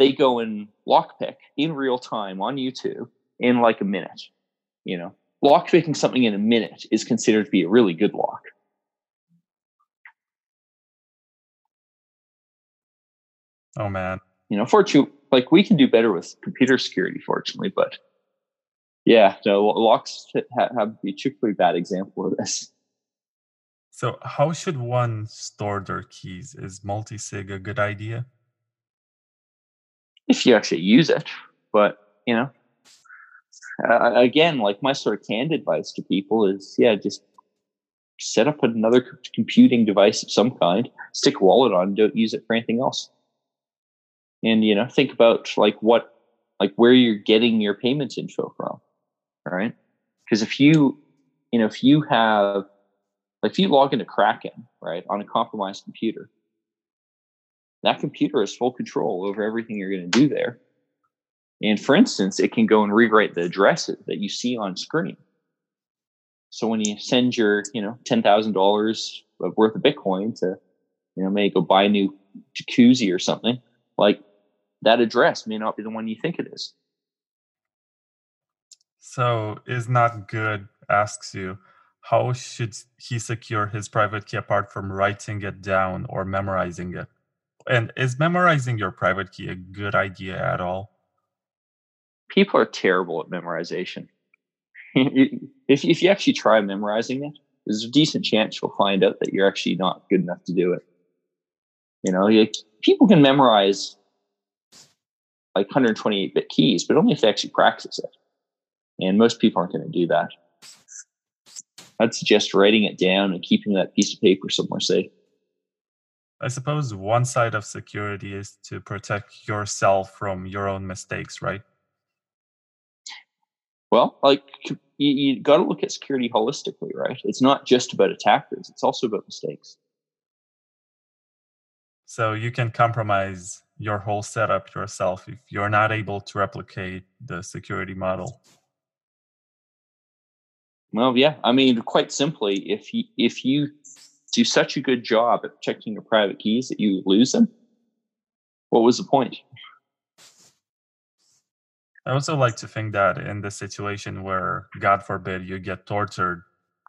they go and lockpick in real time on YouTube in like a minute. You know, lockpicking something in a minute is considered to be a really good lock. Oh man. You know, fortunately, like we can do better with computer security, fortunately, but yeah, no, locks have, have a particularly bad example of this. So, how should one store their keys? Is multi-sig a good idea? if you actually use it. But you know, uh, again, like my sort of canned advice to people is, yeah, just set up another computing device of some kind, stick wallet on, don't use it for anything else. And, you know, think about like what, like where you're getting your payments info from, right? Because if you, you know, if you have, like if you log into Kraken, right, on a compromised computer, that computer has full control over everything you're going to do there. And for instance, it can go and rewrite the addresses that you see on screen. So when you send your, you know, ten thousand dollars worth of Bitcoin to, you know, maybe go buy a new jacuzzi or something, like that address may not be the one you think it is. So is not good asks you, how should he secure his private key apart from writing it down or memorizing it? And is memorizing your private key a good idea at all? People are terrible at memorization. (laughs) if, if you actually try memorizing it, there's a decent chance you'll find out that you're actually not good enough to do it. You know, like, people can memorize like 128 bit keys, but only if they actually practice it. And most people aren't going to do that. I'd suggest writing it down and keeping that piece of paper somewhere safe. I suppose one side of security is to protect yourself from your own mistakes, right? Well, like you, you got to look at security holistically, right? It's not just about attackers; it's also about mistakes. So you can compromise your whole setup yourself if you're not able to replicate the security model. Well, yeah. I mean, quite simply, if you if you do such a good job at protecting your private keys that you lose them, what was the point? I also like to think that in the situation where, God forbid, you get tortured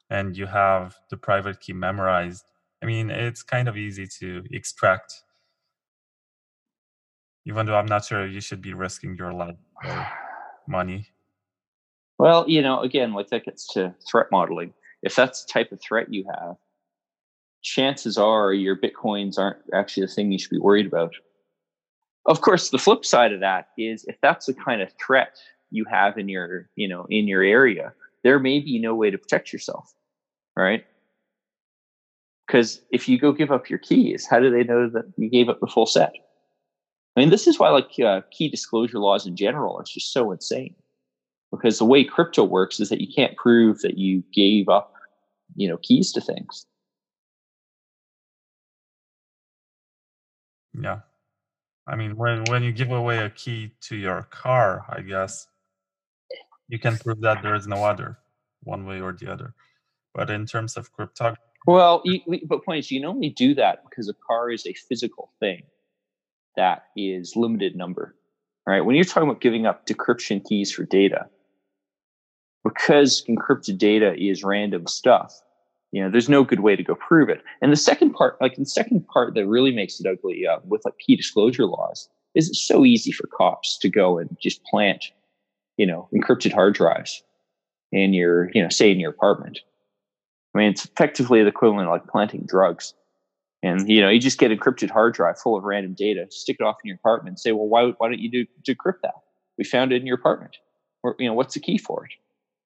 and you have the private key memorized, I mean, it's kind of easy to extract. Even though I'm not sure you should be risking your life or money. Well, you know, again, like that gets to threat modeling. If that's the type of threat you have, chances are your bitcoins aren't actually the thing you should be worried about. Of course, the flip side of that is if that's the kind of threat you have in your, you know, in your area, there may be no way to protect yourself, right? Because if you go give up your keys, how do they know that you gave up the full set? I mean, this is why like uh, key disclosure laws in general are just so insane. Because the way crypto works is that you can't prove that you gave up, you know, keys to things. Yeah. I mean, when when you give away a key to your car, I guess you can prove that there is no other, one way or the other. But in terms of cryptography, well, but point is, you can only do that because a car is a physical thing that is limited number. Right? When you're talking about giving up decryption keys for data, because encrypted data is random stuff, you know, there's no good way to go prove it. And the second part, like the second part that really makes it ugly uh, with like key disclosure laws is it's so easy for cops to go and just plant, you know, encrypted hard drives in your, you know, say in your apartment. I mean, it's effectively the equivalent of like planting drugs. And, you know, you just get encrypted hard drive full of random data, stick it off in your apartment and say, well, why, why don't you do, decrypt that? We found it in your apartment. Or, you know, what's the key for it?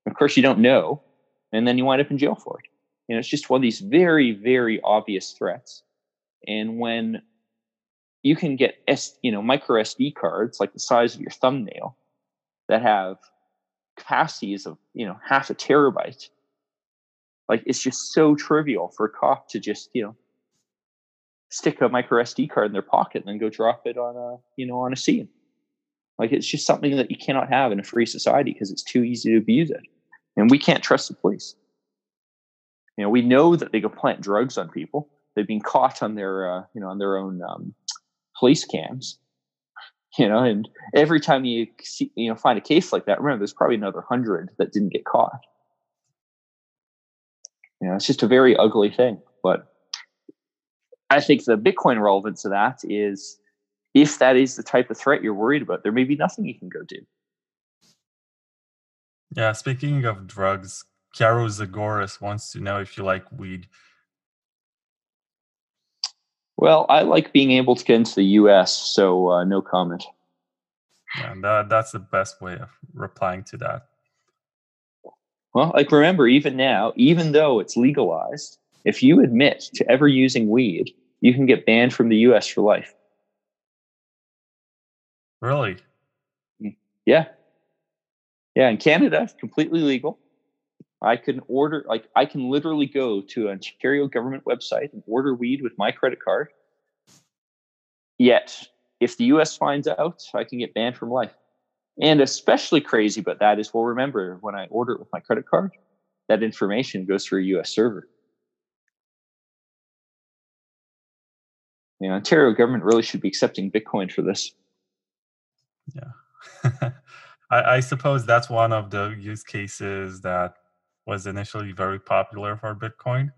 Of course, you don't know. And then you wind up in jail for it. You know, it's just one of these very, very obvious threats. And when you can get S, you know, micro SD cards like the size of your thumbnail that have capacities of, you know, half a terabyte, like it's just so trivial for a cop to just, you know, stick a micro SD card in their pocket and then go drop it on a, you know, on a scene. Like it's just something that you cannot have in a free society because it's too easy to abuse it. And we can't trust the police. You know, we know that they go plant drugs on people. They've been caught on their, uh, you know, on their own um, police cams. (laughs) You know, and every time you see, you know, find a case like that, remember there's probably another hundred that didn't get caught. You know, it's just a very ugly thing. But I think the Bitcoin relevance of that is if that is the type of threat you're worried about, there may be nothing you can go do. Yeah, speaking of drugs, Caro Zagoras wants to know if you like weed. Well, I like being able to get into the U.S., so uh, no comment. Yeah, that, that's the best way of replying to that. Well, like remember, even now, even though it's legalized, if you admit to ever using weed, you can get banned from the US for life. Really? Yeah. Yeah, in Canada, it's completely legal. I can order, like, I can literally go to an Ontario government website and order weed with my credit card. Yet, if the US finds out, I can get banned from life. And especially crazy but that is, well, remember, when I order it with my credit card, that information goes through a US server. The Ontario government really should be accepting Bitcoin for this. Yeah. (laughs) I, I suppose that's one of the use cases that was initially very popular for Bitcoin.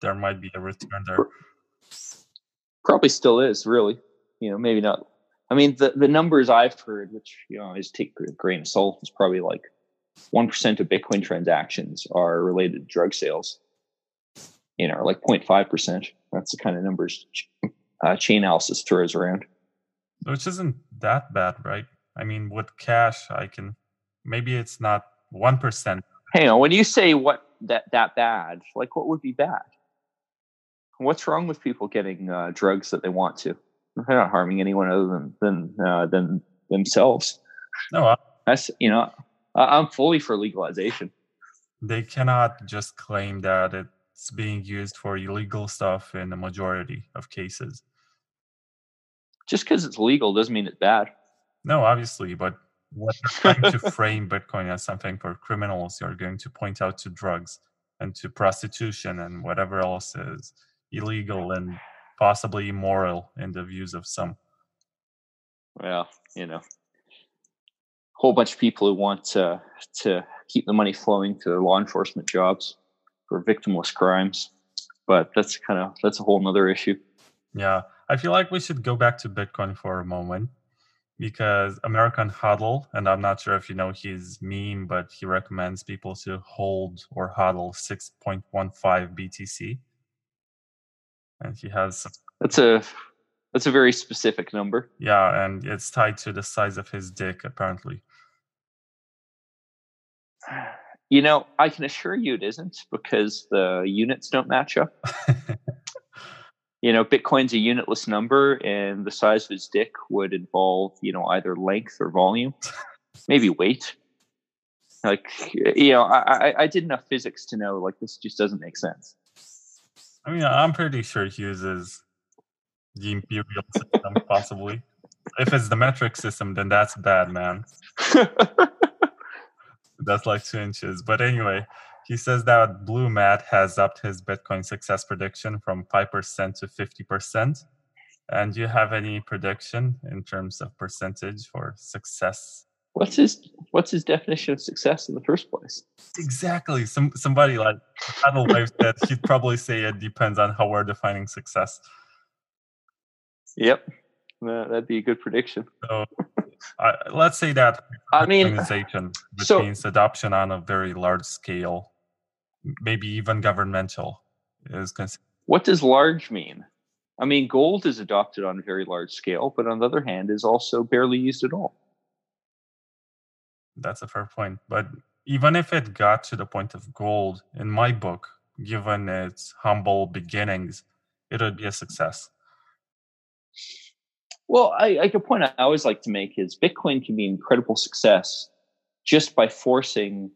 There might be a return there. Probably still is, really. You know, maybe not. I mean, the, the numbers I've heard, which, you know, I just take a grain of salt, is probably like 1% of Bitcoin transactions are related to drug sales, you know, like 0.5%. That's the kind of numbers uh, Chainalysis throws around. Which isn't that bad, right? I mean, with cash, I can maybe it's not one percent. Hang on, when you say what that that bad, like what would be bad? What's wrong with people getting uh, drugs that they want to? They're not harming anyone other than than uh, than themselves. No, I, That's you know, I- I'm fully for legalization. they cannot just claim that it's being used for illegal stuff in the majority of cases. Just because it's legal doesn't mean it's bad. No, obviously, but when you're trying to frame Bitcoin as something for criminals, you're going to point out to drugs and to prostitution and whatever else is illegal and possibly immoral in the views of some. Well, you know, a whole bunch of people who want to to keep the money flowing to their law enforcement jobs for victimless crimes, but that's kind of that's a whole nother issue. Yeah, I feel like we should go back to Bitcoin for a moment because American HODL, and I'm not sure if you know his meme, but he recommends people to hold or hodl 6.15 BTC. And he has That's a that's a very specific number. Yeah, and it's tied to the size of his dick, apparently. (sighs) You know, I can assure you it isn't because the units don't match up. (laughs) You know, Bitcoin's a unitless number, and the size of his dick would involve, you know, either length or volume, (laughs) maybe weight. Like, you know, I, I, I did enough physics to know like this just doesn't make sense. I mean, I'm pretty sure he uses the imperial system, (laughs) possibly. If it's the metric system, then that's bad, man. (laughs) That's like two inches. But anyway, he says that Blue Matt has upped his Bitcoin success prediction from 5% to 50%. And do you have any prediction in terms of percentage for success? what's his What's his definition of success in the first place? Exactly. Some somebody like Paddle Wave said he'd probably say it depends on how we're defining success. Yep, Uh, that'd be a good prediction. So uh, let's say that I mean, organization, which so- means adoption on a very large scale, maybe even governmental, is considered. what does large mean? I mean, gold is adopted on a very large scale, but on the other hand, is also barely used at all. That's a fair point. But even if it got to the point of gold, in my book, given its humble beginnings, it would be a success. Well, I, like a point I always like to make is Bitcoin can be an incredible success just by forcing,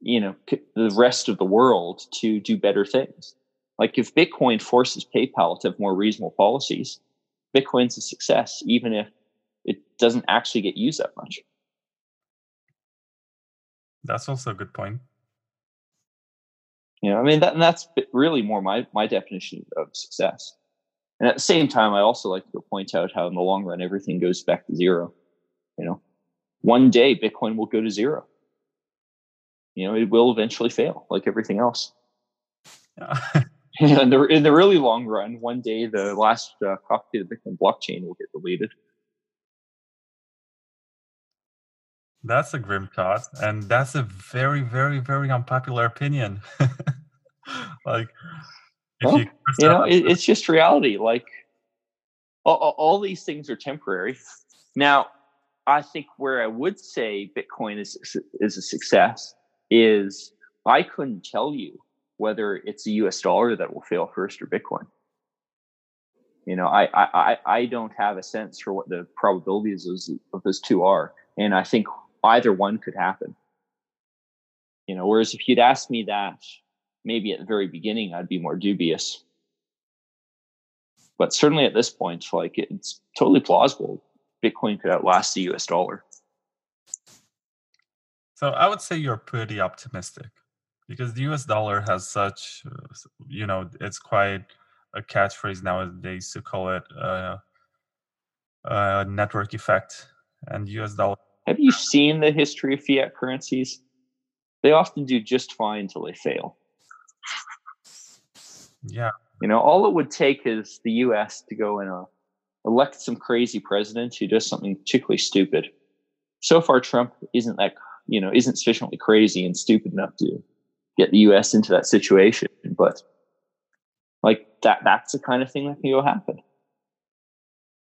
you know, the rest of the world to do better things. Like if Bitcoin forces PayPal to have more reasonable policies, Bitcoin's a success, even if it doesn't actually get used that much. That's also a good point. You know, I mean, that, and that's really more my, my definition of success. And at the same time, I also like to point out how in the long run, everything goes back to zero. You know, one day Bitcoin will go to zero. You know, it will eventually fail like everything else. Yeah. (laughs) (laughs) in the, in the really long run, one day the last uh, copy of the Bitcoin blockchain will get deleted. That's a grim thought, and that's a very, very, very unpopular opinion. (laughs) like, Well, you, You know, it, it's just reality. Like all, all- all these things are temporary. Now, I think where I would say Bitcoin is is a success is I couldn't tell you whether it's the US dollar that will fail first or Bitcoin. You know, I I I don't have a sense for what the probabilities of, of those two are, and I think either one could happen. You know, whereas if you'd asked me that maybe at the very beginning, I'd be more dubious. But certainly at this point, like it's totally plausible Bitcoin could outlast the US dollar. So I would say you're pretty optimistic because the US dollar has such, you know, it's quite a catchphrase nowadays to call it uh, a network effect and US dollar. Have you seen the history of fiat currencies? They often do just fine until they fail. Yeah. You know, all it would take is the US to go and uh, elect some crazy president who does something particularly stupid. So far, Trump isn't that, you know, isn't sufficiently crazy and stupid enough to get the US into that situation. But like that, that's the kind of thing that can go happen.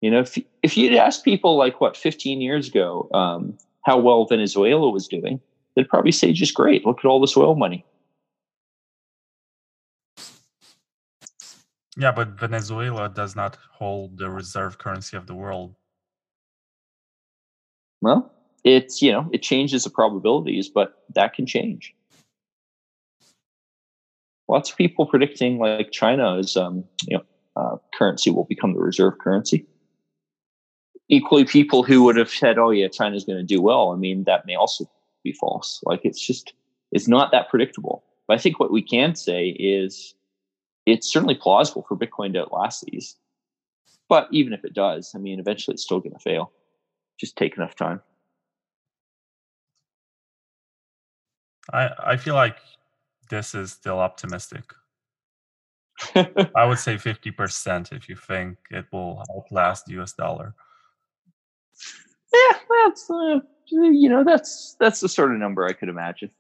You know, if, if you'd ask people like what, 15 years ago, um, how well Venezuela was doing, they'd probably say just great. Look at all this oil money. Yeah, but Venezuela does not hold the reserve currency of the world. Well, it's, you know, it changes the probabilities, but that can change. Lots of people predicting like China's, um, you know, uh, currency will become the reserve currency. Equally, people who would have said, "Oh yeah, China's going to do well," I mean, that may also be false. Like it's just, it's not that predictable. But I think what we can say is it's certainly plausible for Bitcoin to outlast these. But even if it does, I mean, eventually it's still going to fail. Just take enough time. I I feel like this is still optimistic. (laughs) I would say fifty percent if you think it will outlast the US dollar. Yeah, that's uh, you know that's that's the sort of number I could imagine.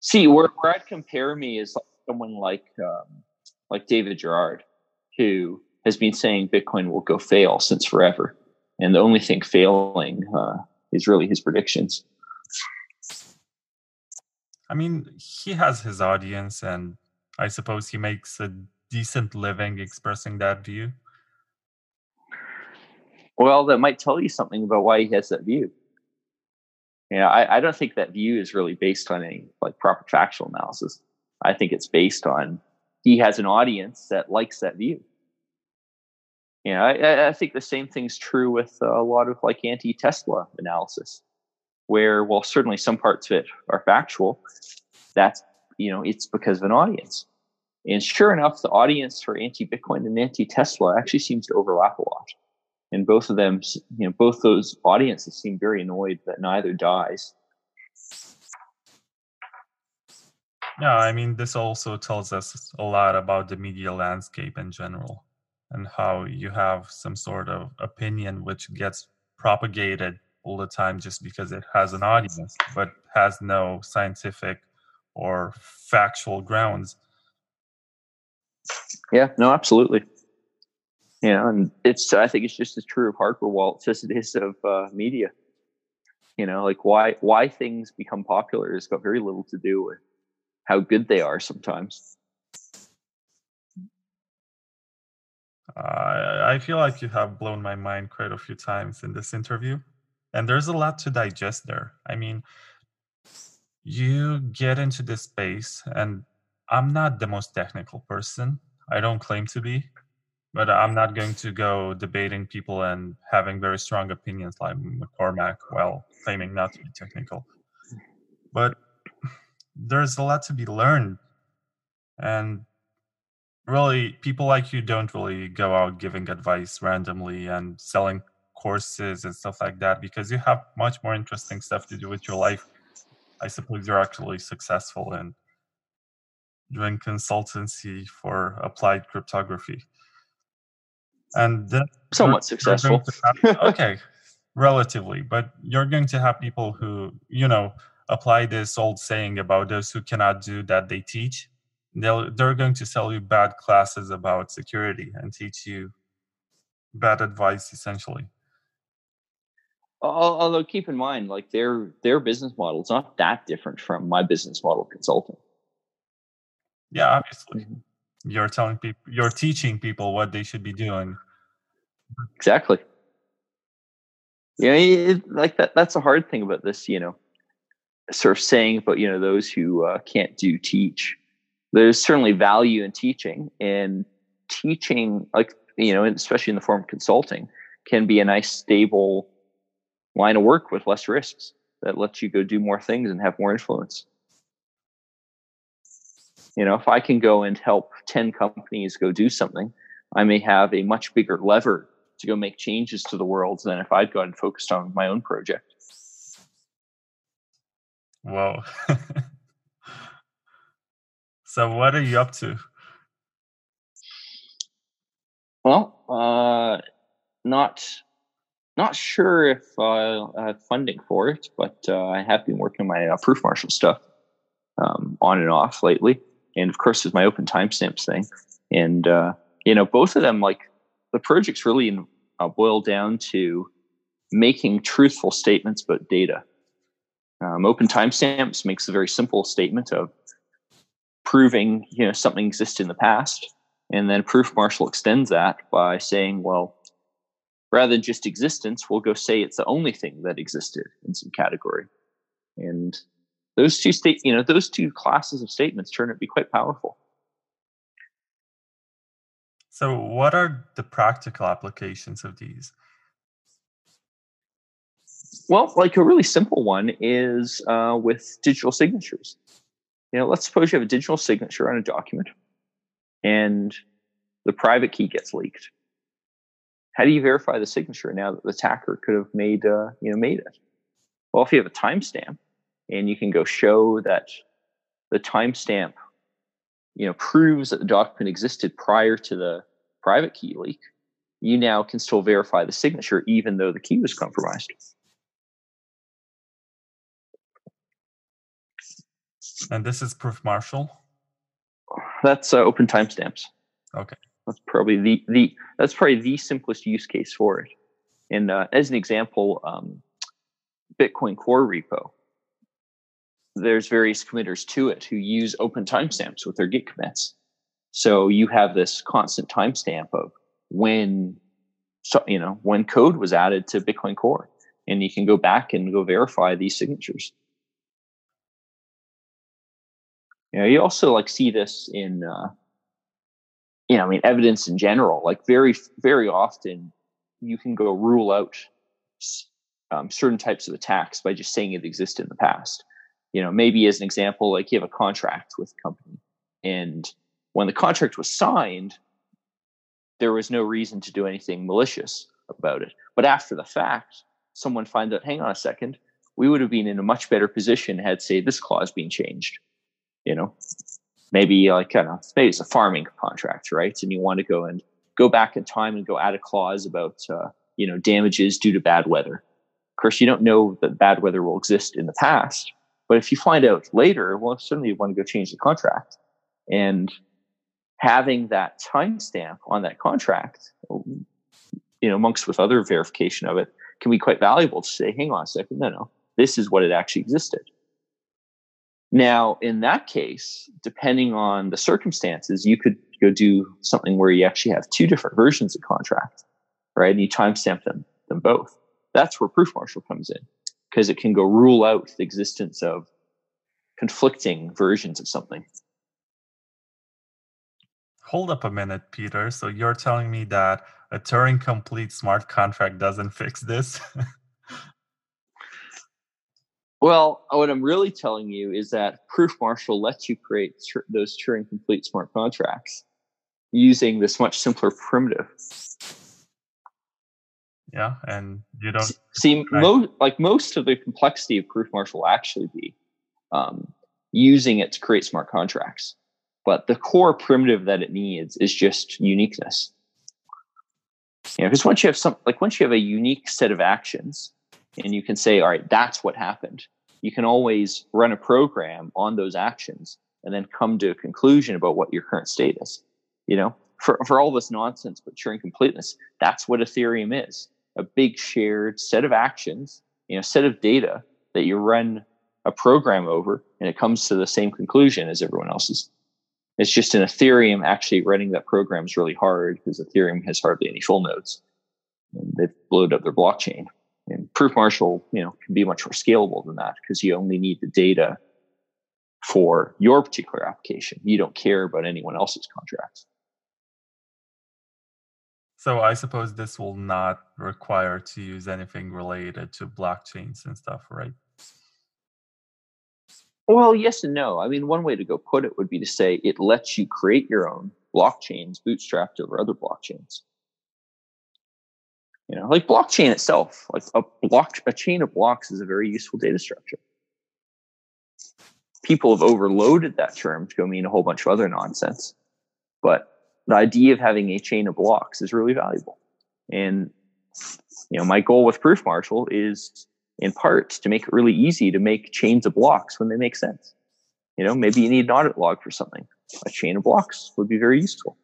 See, where where I'd compare me is like someone like um, like David Gerard, who has been saying Bitcoin will go fail since forever, and the only thing failing uh, is really his predictions. I mean, he has his audience, and I suppose he makes a decent living expressing that view. Well, that might tell you something about why he has that view. Yeah, I, I don't think that view is really based on any like proper factual analysis. I think it's based on he has an audience that likes that view. You know, I, I think the same thing's true with a lot of like anti-Tesla analysis, where well certainly some parts of it are factual, that's you know it's because of an audience. And sure enough, the audience for anti-Bitcoin and anti-Tesla actually seems to overlap a lot. And both of them, you know, both those audiences seem very annoyed that neither dies. Yeah, I mean, this also tells us a lot about the media landscape in general and how you have some sort of opinion which gets propagated all the time just because it has an audience, but has no scientific or factual grounds. Yeah, no, absolutely. Yeah, and it's I think it's just as true of hardware wallets as it is of uh, media. You know, like why why things become popular has got very little to do with how good they are sometimes. Uh, I feel like you have blown my mind quite a few times in this interview, and there's a lot to digest there. I mean, you get into this space, and I'm not the most technical person. I don't claim to be, but I'm not going to go debating people and having very strong opinions like McCormack while claiming not to be technical. But there's a lot to be learned and really people like you don't really go out giving advice randomly and selling courses and stuff like that because you have much more interesting stuff to do with your life. I suppose you're actually successful in doing consultancy for applied cryptography. And then somewhat successful. have, (laughs) okay relatively but you're going to have people who you know apply this old saying about those who cannot do that they teach. They'll they're going to sell you bad classes about security and teach you bad advice essentially Although keep in mind, like their their business model is not that different from my business model consulting. Yeah, obviously, mm-hmm. you're telling people, you're teaching people what they should be doing. Exactly. Yeah, you know, like that. That's a hard thing about this. You know, sort of saying about you know those who uh, can't do teach. There's certainly value in teaching, and teaching, like you know, especially in the form of consulting, can be a nice stable line of work with less risks that lets you go do more things and have more influence. You know, if I can go and help 10 companies go do something, I may have a much bigger lever to go make changes to the world than if I'd gone and focused on my own project. Whoa. (laughs) so, what are you up to? Well, uh, not not sure if uh, I have funding for it, but uh, I have been working on my uh, proof marshal stuff um, on and off lately. And of course there's my open timestamps thing. And uh, you know both of them like the projects really uh, boil down to making truthful statements about data. Um, open timestamps makes a very simple statement of proving you know something existed in the past. And then proof marshal extends that by saying well rather than just existence we'll go say it's the only thing that existed in some category. And those two state you know those two classes of statements turn out to be quite powerful. So what are the practical applications of these? Well like a really simple one is uh, with digital signatures. You know let's suppose you have a digital signature on a document and the private key gets leaked how do you verify the signature now that the attacker could have made uh, you know made it? Well if you have a timestamp and you can go show that the timestamp you know proves that the document existed prior to the private key leak you now can still verify the signature even though the key was compromised. And this is proof marshal that's uh, open timestamps. Okay that's probably the the that's probably the simplest use case for it and uh, as an example um, bitcoin core repo there's various committers to it who use open timestamps with their Git commits. So you have this constant timestamp of when, you know, when code was added to Bitcoin Core, and you can go back and go verify these signatures. You know, you also like see this in, uh, you know, I mean, evidence in general. Like very, very often, you can go rule out um, certain types of attacks by just saying it existed in the past you know, maybe as an example, like you have a contract with a company, and when the contract was signed, there was no reason to do anything malicious about it. But after the fact, someone finds out, hang on a second, we would have been in a much better position had, say, this clause been changed. You know, maybe like maybe it's a farming contract, right? And you want to go and go back in time and go add a clause about uh, you know damages due to bad weather. Of course, you don't know that bad weather will exist in the past, but if you find out later, well, certainly you want to go change the contract. And having that timestamp on that contract, you know, amongst with other verification of it, can be quite valuable to say, hang on a second, no, no, this is what it actually existed. Now, in that case, depending on the circumstances, you could go do something where you actually have two different versions of contract, right? And you timestamp them, them both. That's where proof marshal comes in because it can go rule out the existence of conflicting versions of something. Hold up a minute, Peter. So you're telling me that a Turing complete smart contract doesn't fix this? (laughs) well, what I'm really telling you is that Proof Marshal lets you create those Turing complete smart contracts using this much simpler primitive. Yeah, and you don't see (laughs) most like most of the complexity of proof marshal will actually be um, using it to create smart contracts. But the core primitive that it needs is just uniqueness. You know, because once you have some, like once you have a unique set of actions, and you can say, all right, that's what happened. You can always run a program on those actions and then come to a conclusion about what your current state is. You know, for, for all this nonsense, but Turing completeness, that's what Ethereum is a big shared set of actions, you know, set of data that you run a program over and it comes to the same conclusion as everyone else's. It's just in Ethereum, actually running that program is really hard because Ethereum has hardly any full nodes. And they've blown up their blockchain. And Proof Marshal, you know, can be much more scalable than that because you only need the data for your particular application. You don't care about anyone else's contracts. So I suppose this will not require to use anything related to blockchains and stuff, right? Well, yes and no. I mean, one way to go put it would be to say it lets you create your own blockchains bootstrapped over other blockchains. You know, like blockchain itself, like a block, a chain of blocks is a very useful data structure. People have overloaded that term to go mean a whole bunch of other nonsense, but the idea of having a chain of blocks is really valuable. And you know, my goal with Proof Marshal is in part to make it really easy to make chains of blocks when they make sense. You know, maybe you need an audit log for something. A chain of blocks would be very useful.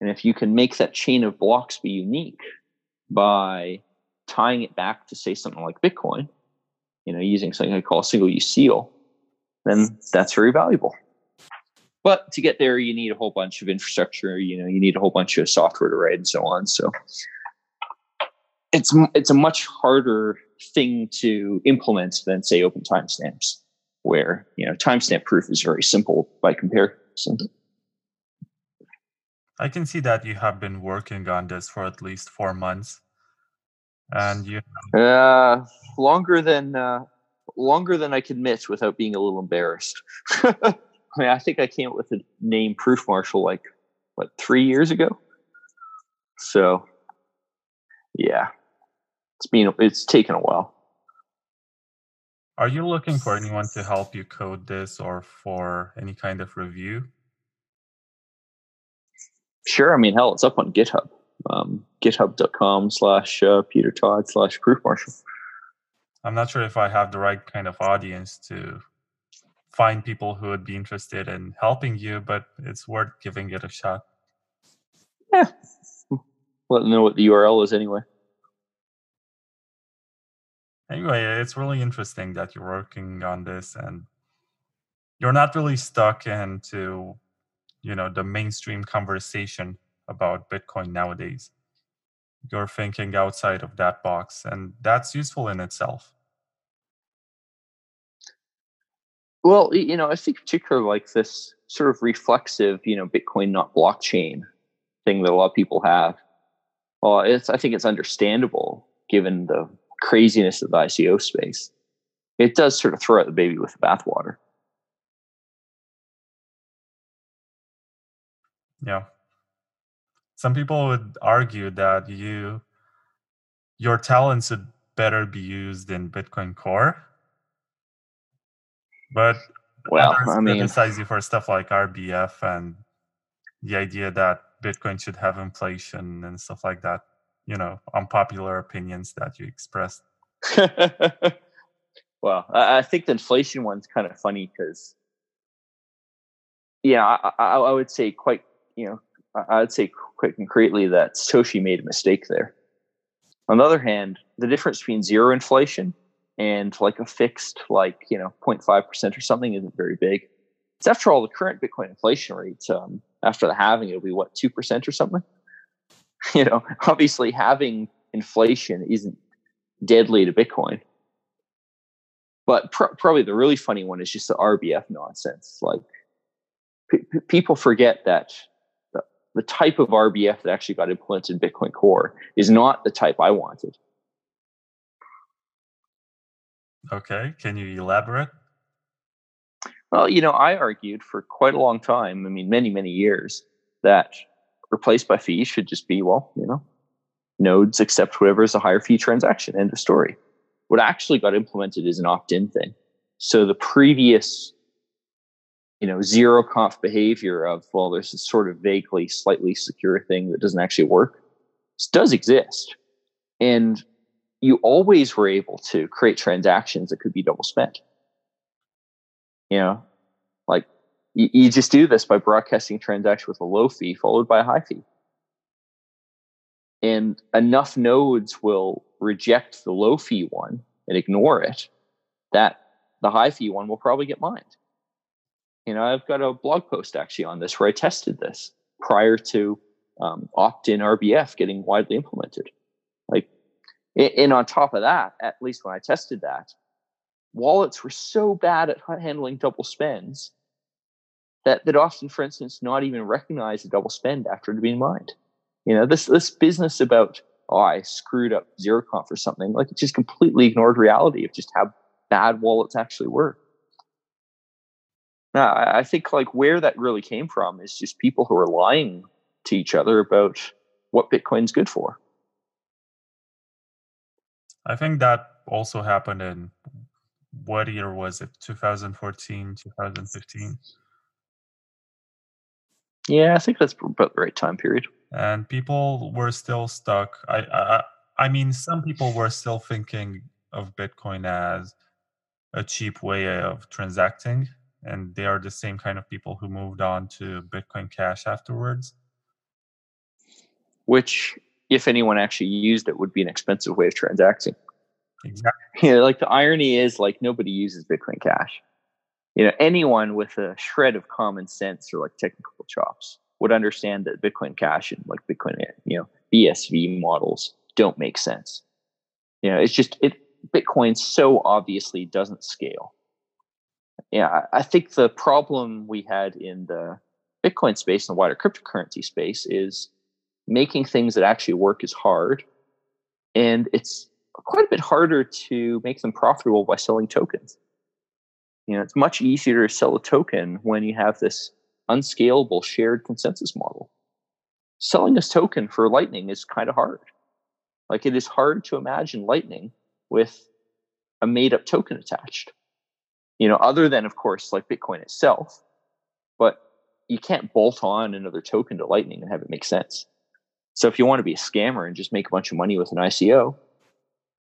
And if you can make that chain of blocks be unique by tying it back to say something like Bitcoin, you know, using something I call a single use seal, then that's very valuable. But to get there, you need a whole bunch of infrastructure. You know, you need a whole bunch of software to write and so on. So it's it's a much harder thing to implement than say open timestamps, where you know timestamp proof is very simple by comparison. I can see that you have been working on this for at least four months, and you uh, longer than uh, longer than I can admit without being a little embarrassed. (laughs) I mean, I think I came up with the name Proof Marshal like what three years ago. So, yeah, it's been it's taken a while. Are you looking for anyone to help you code this or for any kind of review? Sure. I mean, hell, it's up on GitHub. Um, GitHub.com slash uh, Peter Todd slash Proof Marshal. I'm not sure if I have the right kind of audience to find people who would be interested in helping you, but it's worth giving it a shot. Yeah. Let them know what the URL is anyway. Anyway, it's really interesting that you're working on this and you're not really stuck into, you know, the mainstream conversation about Bitcoin nowadays. You're thinking outside of that box, and that's useful in itself. Well, you know, I think particularly like this sort of reflexive, you know, Bitcoin not blockchain thing that a lot of people have. Well, it's I think it's understandable given the craziness of the ICO space, it does sort of throw out the baby with the bathwater. Yeah. Some people would argue that you your talents would better be used in Bitcoin Core. But well, I mean, criticize you for stuff like RBF and the idea that Bitcoin should have inflation and stuff like that you know unpopular opinions that you expressed (laughs) well I, I, think the inflation one's kind of funny because yeah I, I, I, would say quite you know i would say quite concretely that satoshi made a mistake there on the other hand the difference between zero inflation and like a fixed like you know 0.5% or something isn't very big it's after all the current bitcoin inflation rate um, after the halving it'll be what 2% or something (laughs) you know, obviously having inflation isn't deadly to Bitcoin. But pr- probably the really funny one is just the RBF nonsense. Like p- people forget that the, type of RBF that actually got implemented in Bitcoin Core is not the type I wanted. Okay, can you elaborate? Well, you know, I argued for quite a long time, I mean, many, many years, that replaced by fees should just be, well, you know, nodes accept whatever is a higher fee transaction. End of story. What actually got implemented is an opt-in thing. So the previous, you know, zero conf behavior of, well, there's this sort of vaguely slightly secure thing that doesn't actually work. This does exist. And you always were able to create transactions that could be double spent. You know, like you, you just do this by broadcasting a transaction with a low fee followed by a high fee. and enough nodes will reject the low fee one and ignore it, that the high fee one will probably get mined. You know, I've got a blog post actually on this where I tested this prior to um, opt-in RBF getting widely implemented. Like, and on top of that, at least when I tested that, wallets were so bad at handling double spends that that often, for instance, not even recognize a double spend after it had been mined. You know, this this business about oh, I screwed up ZeroConf or something, like it just completely ignored reality of just how bad wallets actually were. Now, I think like where that really came from is just people who are lying to each other about what Bitcoin's good for. I think that also happened in what year was it? 2014, 2015? Yeah, I think that's about the right time period. And people were still stuck. I, I, I mean, some people were still thinking of Bitcoin as a cheap way of transacting, and they are the same kind of people who moved on to Bitcoin Cash afterwards. Which, if anyone actually used it, would be an expensive way of transacting. Exactly. (laughs) You know, like the irony is, like nobody uses Bitcoin Cash. You know, anyone with a shred of common sense or like technical chops would understand that Bitcoin Cash and like Bitcoin, you know, BSV models don't make sense. You know, it's just it. Bitcoin so obviously doesn't scale. Yeah, I think the problem we had in the Bitcoin space and the wider cryptocurrency space is making things that actually work is hard, and it's quite a bit harder to make them profitable by selling tokens. You know, it's much easier to sell a token when you have this unscalable shared consensus model. Selling a token for Lightning is kind of hard. Like it is hard to imagine Lightning with a made up token attached. You know, other than of course like Bitcoin itself, but you can't bolt on another token to Lightning and have it make sense. So if you want to be a scammer and just make a bunch of money with an ICO,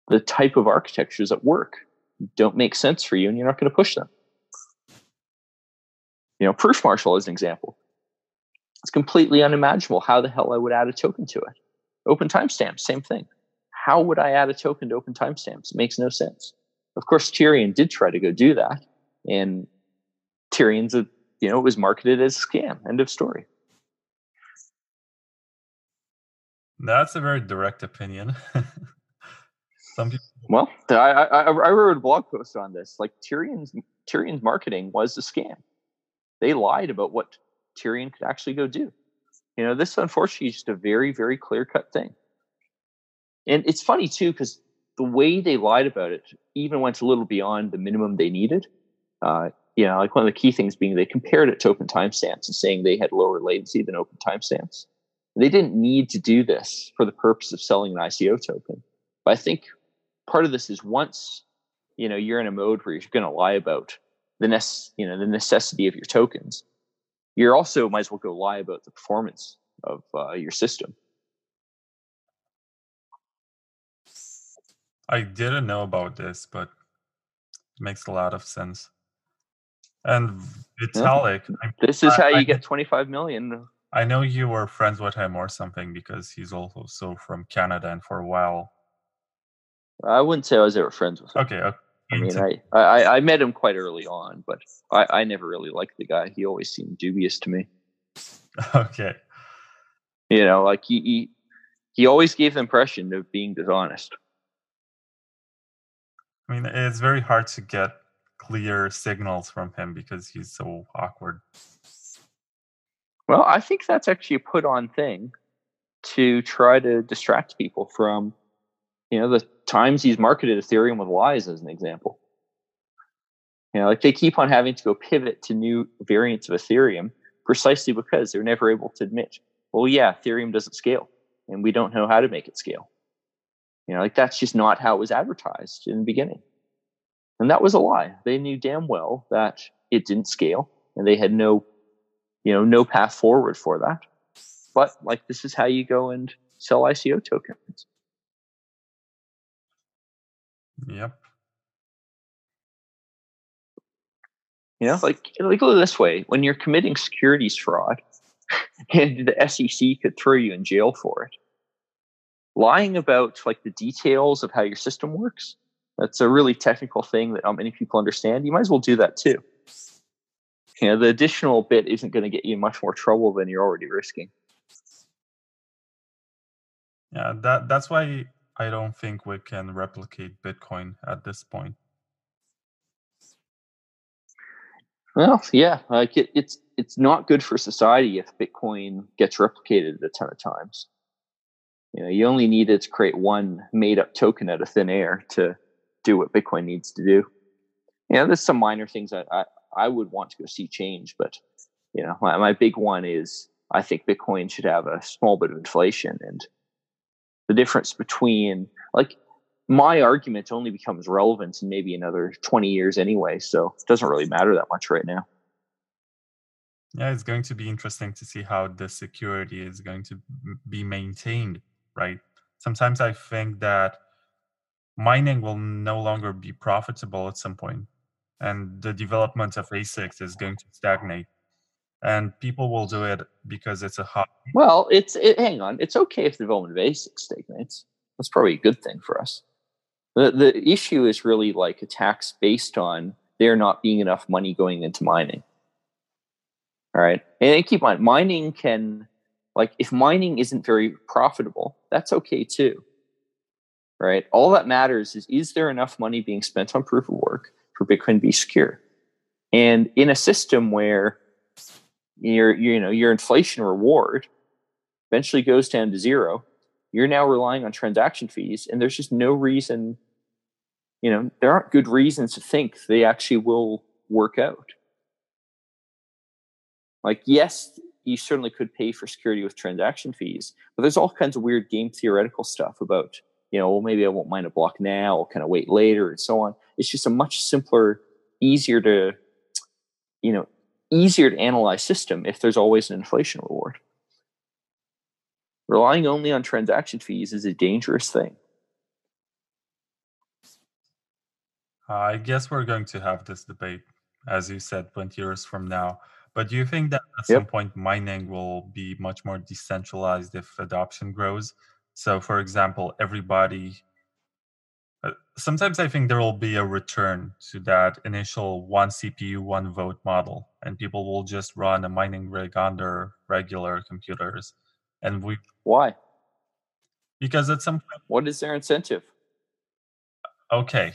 the type of architectures that work don't make sense for you and you're not going to push them. You know, Proofmarshal is an example. It's completely unimaginable how the hell I would add a token to it. Open timestamps, same thing. How would I add a token to open timestamps? It makes no sense. Of course, Tierion did try to go do that, and Tierion's a you know it was marketed as a scam. End of story. That's a very direct opinion. (laughs) Some people. Well, I, I, I wrote a blog post on this. Like Tierion's Tierion's marketing was a scam. They lied about what Tierion could actually go do. You know, this unfortunately is just a very, very clear cut thing. And it's funny too, because the way they lied about it even went a little beyond the minimum they needed. Uh, you know, like one of the key things being they compared it to open timestamps and saying they had lower latency than open timestamps. They didn't need to do this for the purpose of selling an ICO token. But I think part of this is once you know you're in a mode where you're going to lie about the nece- you know the necessity of your tokens you're also might as well go lie about the performance of uh, your system i didn't know about this but it makes a lot of sense and vitalik yeah. this is how you I, get 25 million i know you were friends with him or something because he's also from canada and for a while I wouldn't say I was ever friends with him. Okay. okay. I mean, I, I, I met him quite early on, but I, I never really liked the guy. He always seemed dubious to me. (laughs) Okay. You know, like he, he, he always gave the impression of being dishonest. I mean, it's very hard to get clear signals from him because he's so awkward. Well, I think that's actually a put on thing to try to distract people from you know, the times he's marketed Ethereum with lies as an example. You know, like they keep on having to go pivot to new variants of Ethereum precisely because they're never able to admit, well, yeah, Ethereum doesn't scale and we don't know how to make it scale. You know, like that's just not how it was advertised in the beginning. And that was a lie. They knew damn well that it didn't scale and they had no, you know, no path forward for that. But like, this is how you go and sell ICO tokens. Yep. You know, like like look this way: when you're committing securities fraud, (laughs) and the SEC could throw you in jail for it, lying about like the details of how your system works. That's a really technical thing that not many people understand. You might as well do that too. You know the additional bit isn't going to get you much more trouble than you're already risking. Yeah, that that's why I don't think we can replicate Bitcoin at this point. well yeah like it, it's it's not good for society if bitcoin gets replicated a ton of times you know you only needed to create one made up token out of thin air to do what bitcoin needs to do. You know there's some minor things that i i would want to go see change but you know my, my big one is i think bitcoin should have a small bit of inflation and the difference between like my argument only becomes relevant in maybe another 20 years anyway so it doesn't really matter that much right now. Yeah, it's going to be interesting to see how the security is going to be maintained, right? Sometimes I think that mining will no longer be profitable at some point, and the development of ASICs is going to stagnate. And people will do it because it's a hot. well it's it, hang on it's okay if the development of asics stagnates that's probably a good thing for us the the issue is really like a tax based on there not being enough money going into mining all right and keep in mind mining can like if mining isn't very profitable that's okay too right? All that matters is is there enough money being spent on proof of work for bitcoin to be secure? And in a system where your you know your inflation reward eventually goes down to zero you're now relying on transaction fees and there's just no reason you know there aren't good reasons to think they actually will work out. Like yes you certainly could pay for security with transaction fees but there's all kinds of weird game theoretical stuff about you know well maybe i won't mine a block now i'll kind of wait later and so on. It's just a much simpler easier to you know easier to analyze system if there's always an inflation reward. Relying only on transaction fees is a dangerous thing. I guess we're going to have this debate, as you said, 20 years from now. But do you think that at some point mining will be much more decentralized if adoption grows? So, for example, everybody. Uh, sometimes I think there will be a return to that initial one CPU, one vote model, and people will just run a mining rig on their regular computers. And we, why because at some point, what is their incentive okay,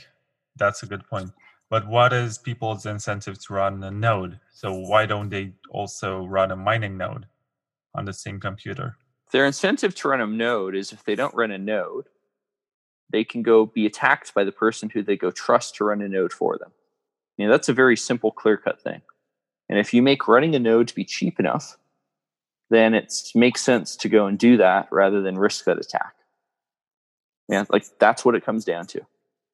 that's a good point. But what is people's incentive to run a node? So why don't they also run a mining node on the same computer? their incentive to run a node is if they don't run a node they can go be attacked by the person who they go trust to run a node for them you know that's a very simple clear cut thing and if you make running a node to be cheap enough then it makes sense to go and do that rather than risk that attack yeah like that's what it comes down to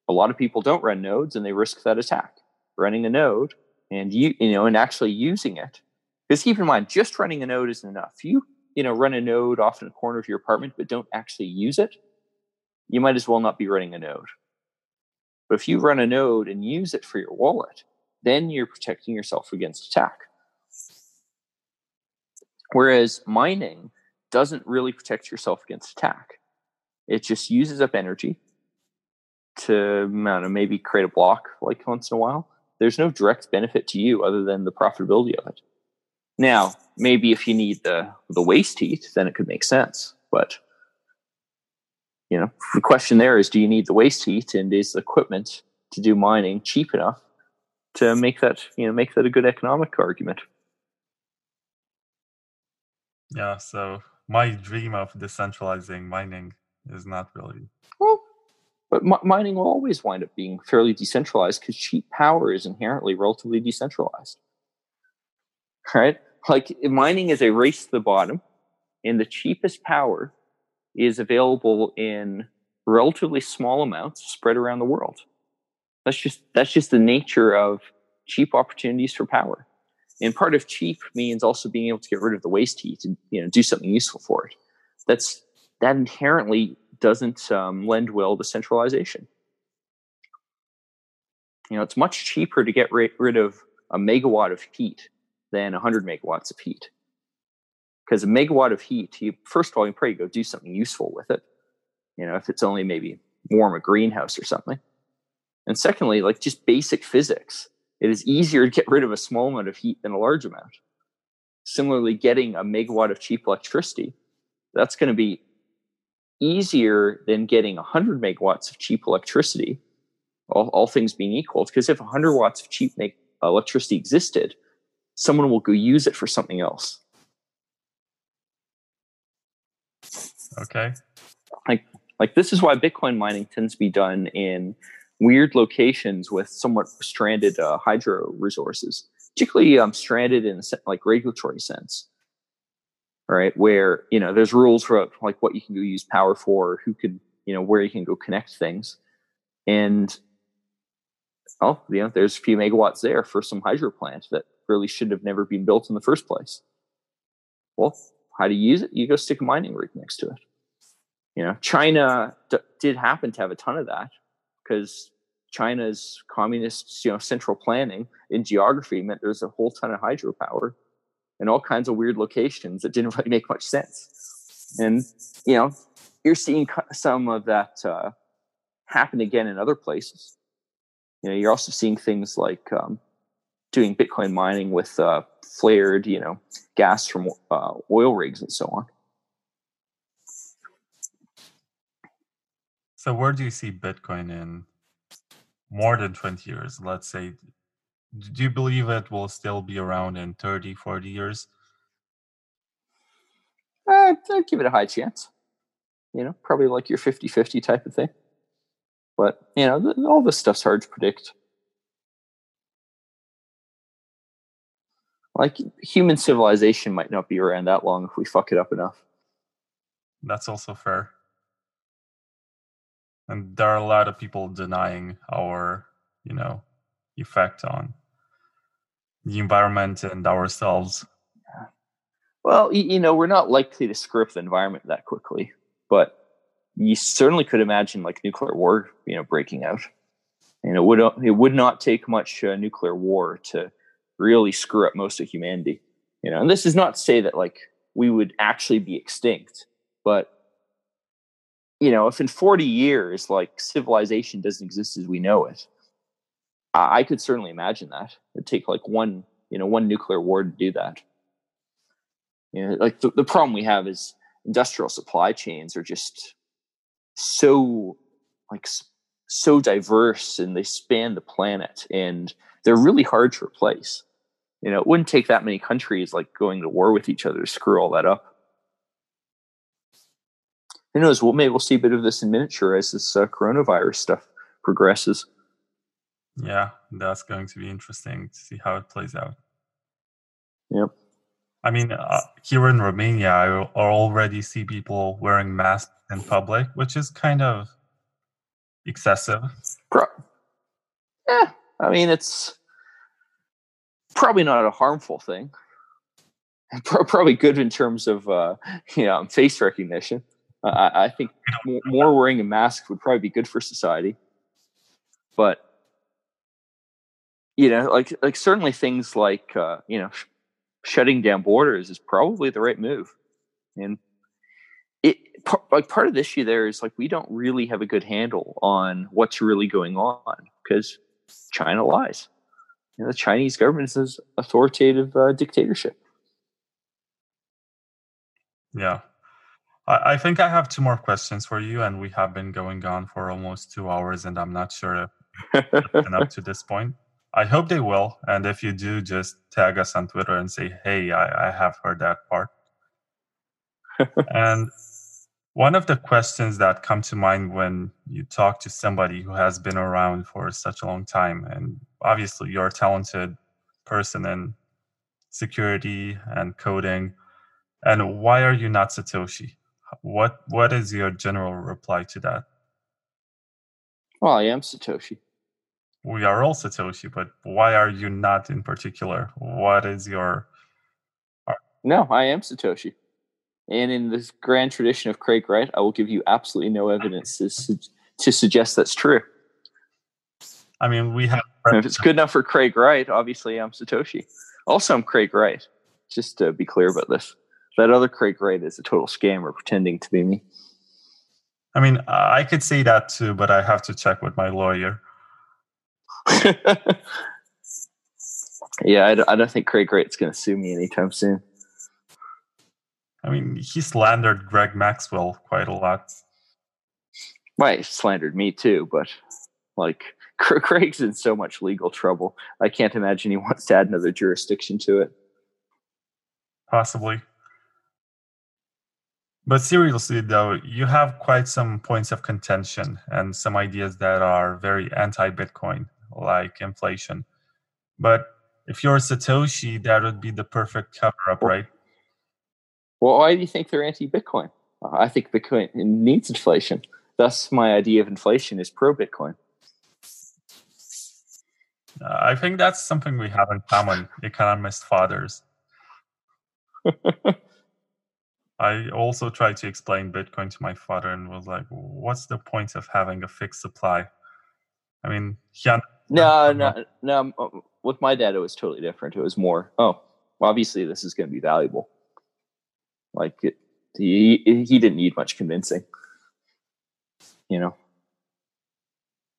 a lot of people don't run nodes and they risk that attack. Running a node and you you know and actually using it. Because keep in mind just running a node isn't enough. You you know run a node off in a corner of your apartment but don't actually use it you might as well not be running a node. But if you run a node and use it for your wallet then you're protecting yourself against attack. Whereas mining doesn't really protect yourself against attack. It just uses up energy to I don't know, maybe create a block like once in a while there's no direct benefit to you other than the profitability of it now, maybe if you need the the waste heat, then it could make sense. But you know, the question there is, do you need the waste heat, and is the equipment to do mining cheap enough to make that you know make that a good economic argument? Yeah, so my dream of decentralizing mining is not really. Well, but mi- mining will always wind up being fairly decentralized because cheap power is inherently relatively decentralized. Right? Like mining is a race to the bottom, and the cheapest power is available in relatively small amounts spread around the world. That's just that's just the nature of cheap opportunities for power. And part of cheap means also being able to get rid of the waste heat and you know do something useful for it. That's that inherently doesn't um, lend well to centralization. You know, it's much cheaper to get ri- rid of a megawatt of heat than 100 megawatts of heat. Because a megawatt of heat, you first of all, you probably go do something useful with it. You know, if it's only maybe warm a greenhouse or something. And secondly, like just basic physics, it is easier to get rid of a small amount of heat than a large amount. Similarly, getting a megawatt of cheap electricity, that's going to be easier than getting 100 megawatts of cheap electricity, all, all things being equal. Because if 100 watts of cheap make, electricity existed, someone will go use it for something else. Okay. Like, like this is why Bitcoin mining tends to be done in weird locations with somewhat stranded uh, hydro resources, particularly um, stranded in like regulatory sense, right? Where you know there's rules for like what you can go use power for, who could you know where you can go connect things, and oh, you know there's a few megawatts there for some hydro plant that really should have never been built in the first place. Well, how do you use it? You go stick a mining rig next to it. You know, China d- did happen to have a ton of that because China's communist, you know, central planning in geography meant there's a whole ton of hydropower in all kinds of weird locations that didn't (laughs) really make much sense. And you know, you're seeing some of that uh, happen again in other places. You know, you're also seeing things like um, doing Bitcoin mining with uh, flared, you know, gas from uh, oil rigs and so on. So where do you see Bitcoin in more than 20 years? Let's say, do you believe it will still be around in 30, 40 years? Uh, I'd give it a high chance. You know, probably like your 50 50 type of thing. But, you know, all this stuff's hard to predict. Like human civilization might not be around that long if we fuck it up enough. That's also fair and there are a lot of people denying our you know effect on the environment and ourselves? Well you know we're not likely to screw up the environment that quickly but you certainly could imagine like nuclear war you know breaking out. And it would it would not take much uh, nuclear war to really screw up most of humanity you know? And this is not to say that like we would actually be extinct but you know, if in 40 years, like civilization doesn't exist as we know it, I, could certainly imagine that. It'd take like one, you know, one nuclear war to do that. You know, like the, the problem we have is industrial supply chains are just so like so diverse and they span the planet and they're really hard to replace. You know, it wouldn't take that many countries like going to war with each other to screw all that up who knows? Well, maybe we'll see a bit of this in miniature as this uh, coronavirus stuff progresses. Yeah, that's going to be interesting to see how it plays out. Yep. I mean, uh, here in Romania, I already see people wearing masks in public, which is kind of excessive. Pro- yeah, I mean, it's probably not a harmful thing. (laughs) Probably good in terms of uh, you know face recognition. I, I think more wearing a mask would probably be good for society. But you know, like like certainly things like uh, you know, sh- shutting down borders is probably the right move. And it like part of the issue there is like we don't really have a good handle on what's really going on because China lies. You know, the Chinese government is an authoritative uh, dictatorship. Yeah, I, I think I have two more questions for you, and we have been going on for almost two hours, and I'm not sure if (laughs) up to this point. I hope they will, and if you do, just tag us on Twitter and say, "Hey, I, I have heard that part." (laughs) and one of the questions that come to mind when you talk to somebody who has been around for such a long time, and obviously you're a talented person in security and coding, and why are you not Satoshi? What what is your general reply to that? Well, I am Satoshi. We are all Satoshi, but why are you not in particular? What is your No, I am Satoshi. And in the grand tradition of Craig Wright, I will give you absolutely no evidence to, su- to suggest that's true. I mean, we have. (laughs) if it's good enough for Craig Wright, obviously I'm Satoshi. Also, I'm Craig Wright. Just to be clear about this. That other Craig Wright is a total scammer pretending to be me. I mean, I could say that too, but I have to check with my lawyer. (laughs) yeah, I, don't- I don't think Craig Wright's going to sue me anytime soon. I mean, he slandered Greg Maxwell quite a lot. Well, he slandered me too, but like (laughs) Craig's in so much legal trouble. I can't imagine he wants to add another jurisdiction to it. possibly. But seriously, though, you have quite some points of contention and some ideas that are very anti Bitcoin, like inflation. But if you're Satoshi, that would be the perfect cover up, right? Well, why do you think they're anti-Bitcoin? Uh, I think Bitcoin needs inflation. Thus, my idea of inflation is pro-Bitcoin. Uh, I think that's something we have in common, economist fathers. (laughs) I also tried to explain Bitcoin to my father and was like, what's the point of having a fixed supply? I mean, he un- No, no, no. um, uh, With my dad, it was totally different. It was more, oh, well, obviously this is going to be valuable. Like it, he he didn't need much convincing. You know,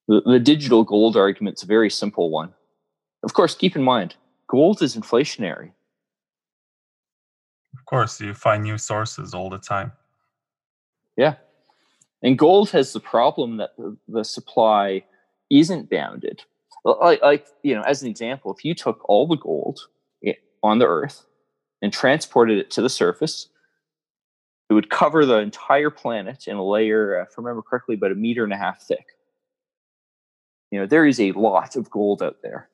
the the digital gold argument's a very simple one. Of course, keep in mind, gold is inflationary. of course, you find new sources all the time. Yeah. And gold has the problem that the, the supply isn't bounded. Like, like, you know, as an example, if you took all the gold on the earth and transported it to the surface, it would cover the entire planet in a layer, uh, if I remember correctly, about a meter and a half thick. You know, there is a lot of gold out there,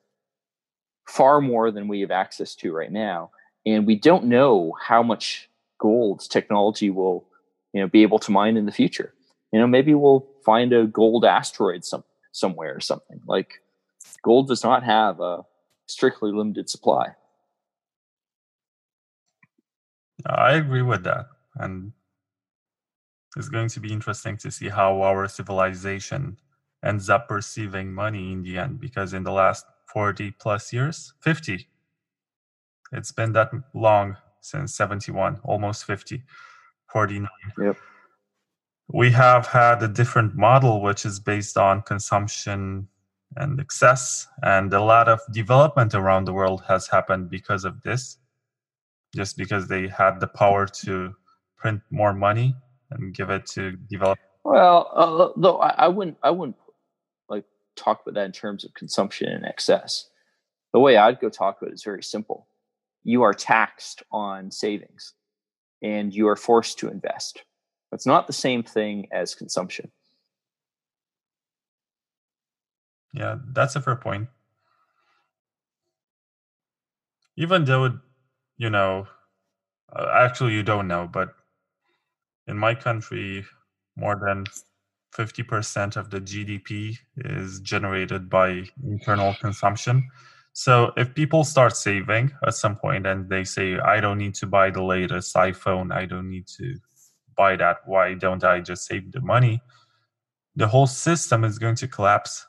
far more than we have access to right now. And we don't know how much gold technology will you know be able to mine in the future you know maybe we'll find a gold asteroid some somewhere or something like gold does not have a strictly limited supply I agree with that. And it's going to be interesting to see how our civilization ends up perceiving money in the end, because in the last 40 plus years, 50, it's been that long since 71, almost 50, 49. Yep. We have had a different model, which is based on consumption and excess, and a lot of development around the world has happened because of this just because they had the power to print more money and give it to develop. well uh, though I, I wouldn't i wouldn't like talk about that in terms of consumption and excess the way i'd go talk about it is very simple. You are taxed on savings and you are forced to invest. It's not the same thing as consumption Yeah, that's a fair point. Even though, you know, uh, actually, you don't know, but in my country, more than 50% of the GDP is generated by internal consumption. So if people start saving at some point and they say, I don't need to buy the latest iPhone, I don't need to buy that, why don't I just save the money? The whole system is going to collapse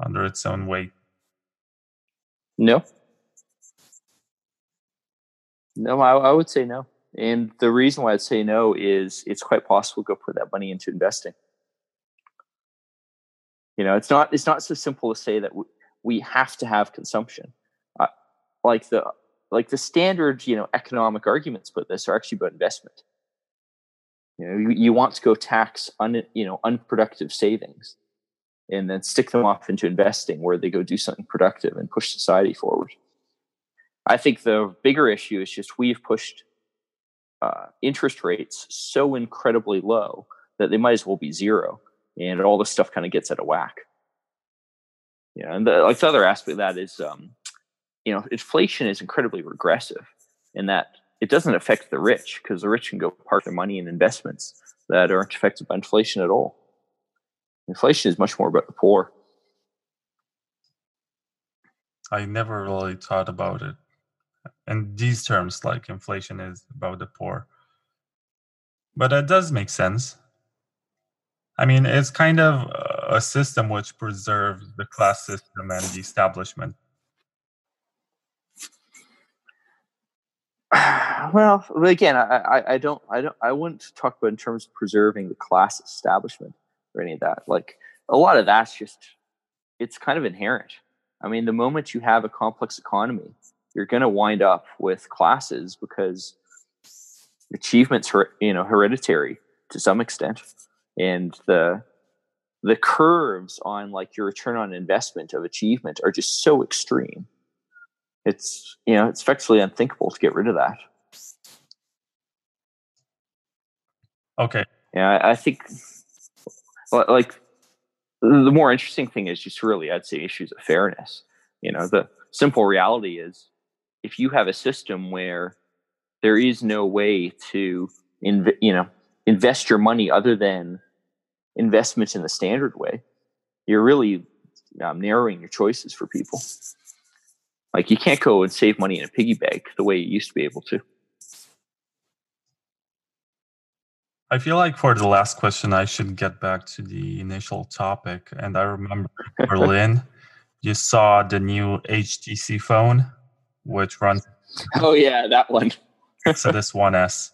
under its own weight. No. No, I, I would say no. And the reason why I'd say no is it's quite possible to go put that money into investing. You know, it's not it's not so simple to say that we have to have consumption. Uh, like the like the standard, you know, economic arguments about this are actually about investment. You know, you, you want to go tax un, you know unproductive savings, and then stick them off into investing where they go do something productive and push society forward. I think the bigger issue is just we've pushed uh, interest rates so incredibly low that they might as well be zero, and all this stuff kind of gets out of whack. Yeah, and the, like the other aspect of that is, um, you know, inflation is incredibly regressive in that it doesn't affect the rich because the rich can go park their money in investments that aren't affected by inflation at all. Inflation is much more about the poor. I never really thought about it. In these terms, like inflation is about the poor. But it does make sense. I mean, it's kind of a system which preserves the class system and the establishment. (sighs) Well, again, I, I, I don't, I don't, I wouldn't talk about in terms of preserving the class establishment or any of that. Like a lot of that's just, it's kind of inherent. I mean, the moment you have a complex economy, you're going to wind up with classes because achievements, are you know, hereditary to some extent, and the the curves on like your return on investment of achievement are just so extreme. It's you know, it's effectively unthinkable to get rid of that. Okay. Yeah, I think like the more interesting thing is just really, I'd say, issues of fairness. You know, the simple reality is if you have a system where there is no way to, inv- you know, invest your money other than investments in the standard way, you're really um, narrowing your choices for people. Like you can't go and save money in a piggy bank the way you used to be able to. I feel like for the last question, I should get back to the initial topic. And I remember Berlin, you saw the new HTC phone, which runs. Oh, yeah, that one. (laughs) Exodus 1S.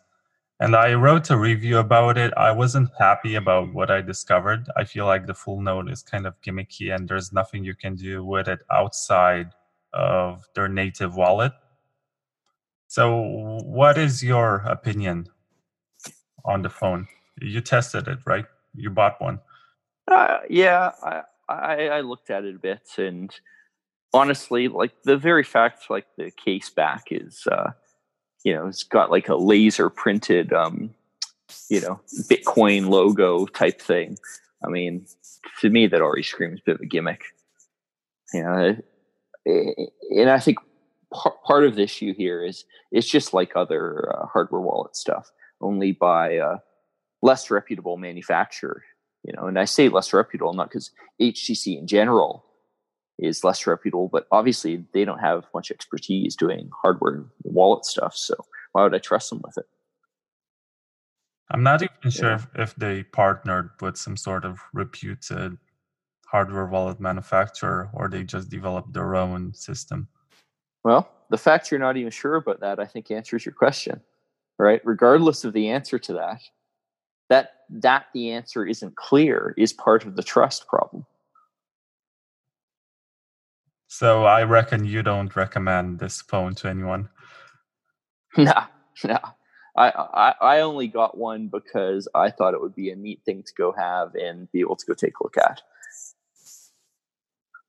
And I wrote a review about it. I wasn't happy about what I discovered. I feel like the full node is kind of gimmicky and there's nothing you can do with it outside of their native wallet. So, what is your opinion on the phone. You tested it, right? You bought one. Uh, yeah, I, I, I looked at it a bit, and honestly, like the very fact, like the case back is, uh, you know, it's got like a laser printed, um, you know, Bitcoin logo type thing. I mean, to me, that already screams a bit of a gimmick. You know, and I think part of the issue here is it's just like other uh, hardware wallet stuff only by a less reputable manufacturer. You know, and I say less reputable not because HTC in general is less reputable, but obviously they don't have much expertise doing hardware wallet stuff. So why would I trust them with it? I'm not even sure if, if they partnered with some sort of reputed hardware wallet manufacturer or they just developed their own system. Well, the fact you're not even sure about that, I think, answers your question right? Regardless of the answer to that, that that the answer isn't clear is part of the trust problem. So I reckon you don't recommend this phone to anyone. (laughs) No, no. I, I, I only got one because I thought it would be a neat thing to go have and be able to go take a look at.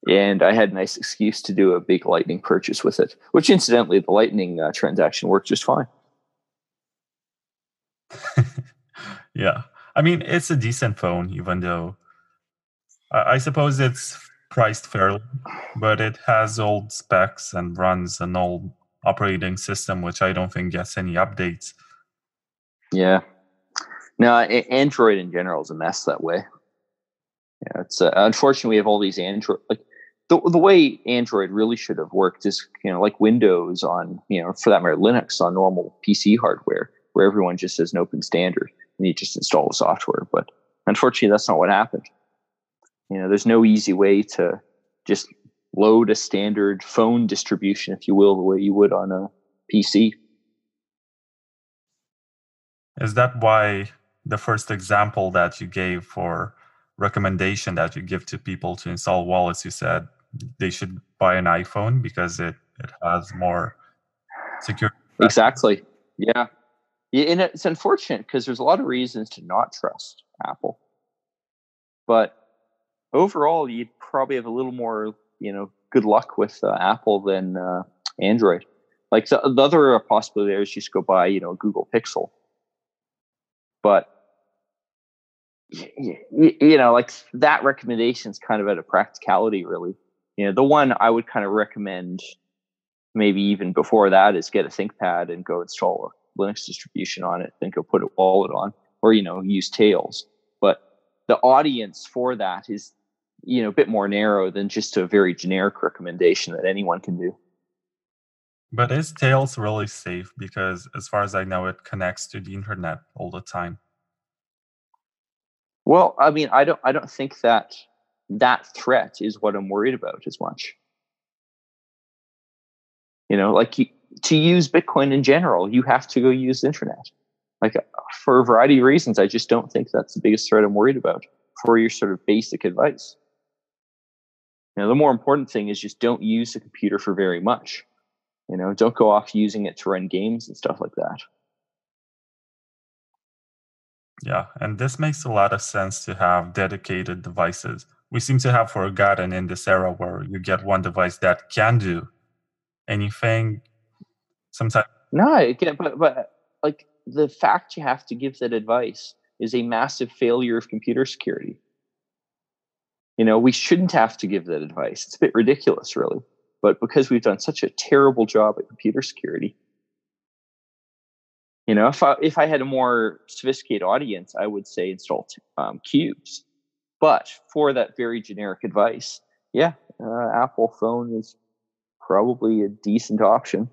And I had a nice excuse to do a big Lightning purchase with it, which incidentally, the Lightning uh, transaction worked just fine. (laughs) yeah. I mean, it's a decent phone, even though I, I suppose it's priced fairly, but it has old specs and runs an old operating system, which I don't think gets any updates. Yeah. No, Android in general is a mess that way. Yeah, it's uh, unfortunately we have all these Android like the the way Android really should have worked is you know like Windows on you know for that matter Linux on normal PC hardware where everyone just has an open standard and you just install the software. But unfortunately, that's not what happened. You know, there's no easy way to just load a standard phone distribution, if you will, the way you would on a PC. Is that why the first example that you gave for recommendation that you give to people to install wallets, you said they should buy an iPhone because it, it has more security? Exactly. Yeah. And it's unfortunate because there's a lot of reasons to not trust Apple. But overall, you'd probably have a little more, you know, good luck with uh, Apple than uh, Android. Like the, the other possibility there is just go buy, you know, Google Pixel. But you, know, like that recommendation is kind of at a practicality, really. You know, the one I would kind of recommend, maybe even before that, is get a ThinkPad and go install Linux distribution on it, then go put a wallet on, or you know, use Tails. But the audience for that is you know a bit more narrow than just a very generic recommendation that anyone can do. But is Tails really safe? Because as far as I know, it connects to the internet all the time. Well, I mean, I don't, I don't think that that threat is what I'm worried about as much. You know, like you, to use Bitcoin in general, you have to go use the internet. Like for a variety of reasons, I just don't think that's the biggest threat I'm worried about for your sort of basic advice. Now, the more important thing is just don't use the computer for very much. You know, don't go off using it to run games and stuff like that. Yeah, and this makes a lot of sense to have dedicated devices. We seem to have forgotten in this era where you get one device that can do anything. Sometimes no, again, but but like the fact you have to give that advice is a massive failure of computer security. You know, we shouldn't have to give that advice. It's a bit ridiculous, really. But because we've done such a terrible job at computer security, you know, if I, if I had a more sophisticated audience, I would say install um, Qubes. But for that very generic advice, yeah, uh, Apple phone is probably a decent option.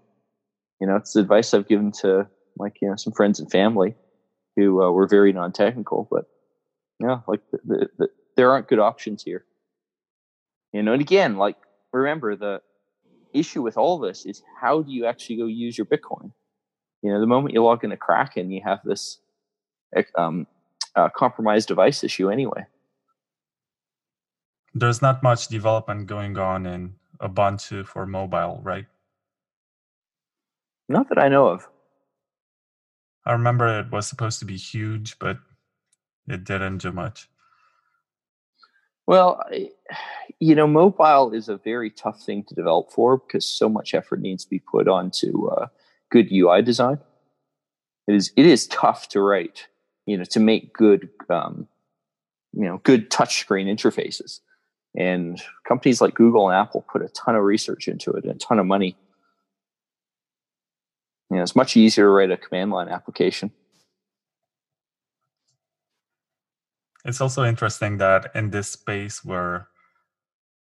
You know, it's advice I've given to like you know some friends and family who uh, were very non-technical, but yeah, like the, the, the, there aren't good options here. You know, and again, like remember the issue with all this is how do you actually go use your Bitcoin? You know, the moment you log into Kraken, you have this um, uh, compromised device issue anyway. There's not much development going on in Ubuntu for mobile, right? Not that I know of. I remember it was supposed to be huge, but it didn't do much. Well, you know, mobile is a very tough thing to develop for because so much effort needs to be put onto uh, good UI design. It is it is tough to write, you know, to make good, um, you know, good touchscreen interfaces. And companies like Google and Apple put a ton of research into it and a ton of money. You know, it's much easier to write a command line application. It's also interesting that in this space where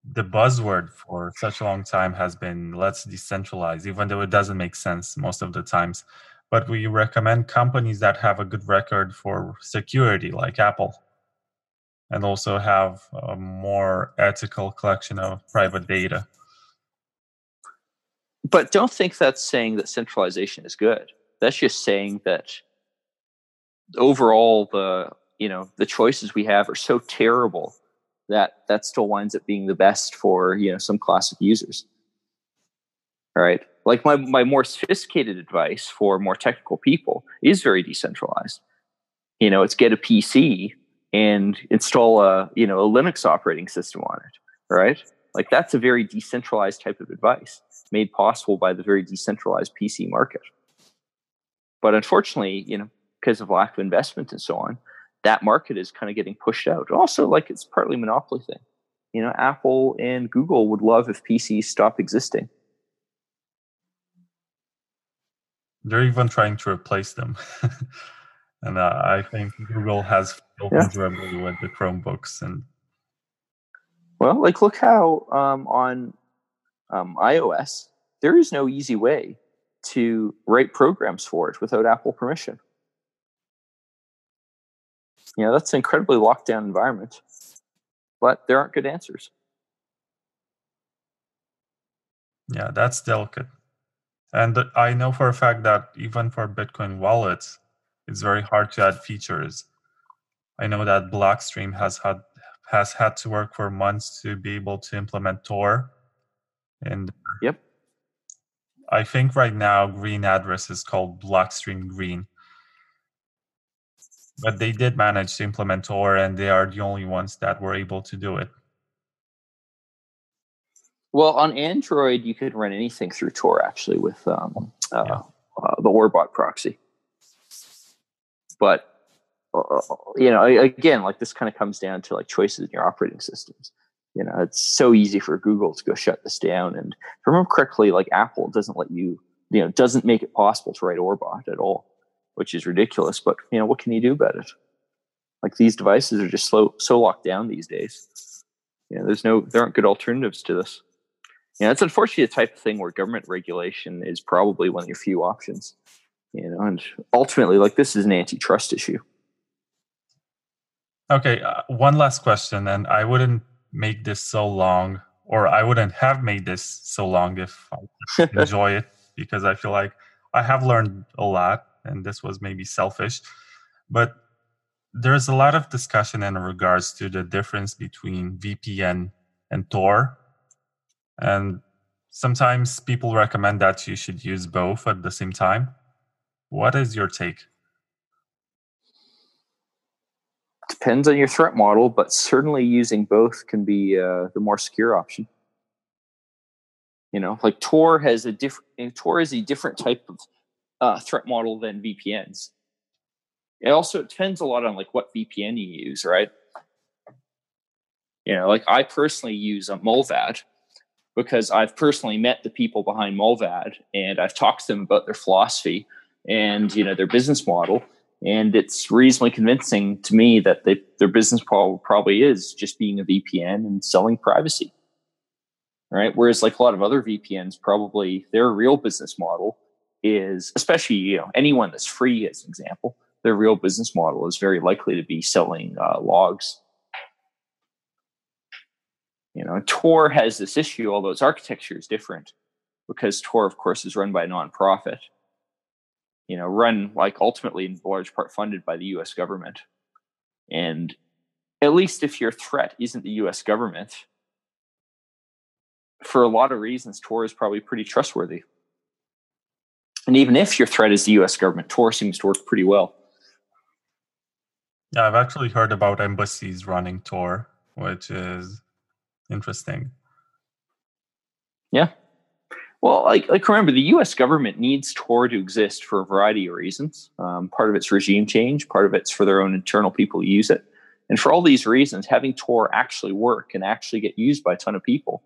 the buzzword for such a long time has been let's decentralize, even though it doesn't make sense most of the times. But we recommend companies that have a good record for security, like Apple, and also have a more ethical collection of private data. But don't think that's saying that centralization is good. That's just saying that overall the you know the choices we have are so terrible that that still winds up being the best for you know some class of users. All right? Like my, my more sophisticated advice for more technical people is very decentralized. You know it's get a pc and install a you know a linux operating system on it right like that's a very decentralized type of advice made possible by the very decentralized pc market but unfortunately you know because of lack of investment and so on that market is kind of getting pushed out. Also, like it's partly a monopoly thing. You know, Apple and Google would love if PCs stop existing. They're even trying to replace them. (laughs) and uh, I think Google has failed yeah. miserably with the Chromebooks. And well, like look how um, on um, iOS there is no easy way to write programs for it without Apple permission. You know that's an incredibly locked down environment but there aren't good answers. Yeah that's delicate. And i know for a fact that even for bitcoin wallets it's very hard to add features. I know that blockstream has had has had to work for months to be able to implement tor and yep i think right now GreenAddress is called blockstream green but they did manage to implement Tor, and they are the only ones that were able to do it. Well, on Android, you could run anything through Tor actually with um, uh, yeah. uh, the Orbot proxy. But Uh, you know, again, like this kind of comes down to like choices in your operating systems. You know, it's so easy for Google to go shut this down. And if I remember correctly, like Apple doesn't let you, you know, doesn't make it possible to write Orbot at all which is ridiculous. But you know, what can you do about it? Like these devices are just slow, so locked down these days. You know, there's no, there aren't good alternatives to this. You know, it's unfortunately the type of thing where government regulation is probably one of your few options. You know, and ultimately, like this is an antitrust issue. Okay, uh, one last question, and I wouldn't make this so long, or I wouldn't have made this so long if I (laughs) enjoy it because I feel like I have learned a lot, and this was maybe selfish, but there's a lot of discussion in regards to the difference between VPN and Tor. And sometimes people recommend that you should use both at the same time. What is your take? Depends on your threat model, but certainly using both can be uh, the more secure option. You know, like Tor has a different Tor is a different type of uh, threat model than VPNs. It also depends a lot on like what VPN you use, right? You know, like I personally use a Mullvad because I've personally met the people behind Mullvad and I've talked to them about their philosophy and you know their business model, and it's reasonably convincing to me that they, their business model probably is just being a VPN and selling privacy, right? Whereas like a lot of other VPNs, probably their real business model is, especially you know anyone that's free as an example, their real business model is very likely to be selling uh, logs. You know, Tor has this issue, although its architecture is different, because Tor, of course, is run by a nonprofit. You know, run like ultimately in large part funded by the U.S. government, and at least if your threat isn't the U.S. government, for a lot of reasons, Tor is probably pretty trustworthy. And even if your threat is the US government, Tor seems to work pretty well. Yeah, I've actually heard about embassies running Tor, which is interesting. Yeah. Well, like, like remember, the U.S. government needs Tor to exist for a variety of reasons. Um, part of it's regime change, part of it's for their own internal people to use it, and for all these reasons, having Tor actually work and actually get used by a ton of people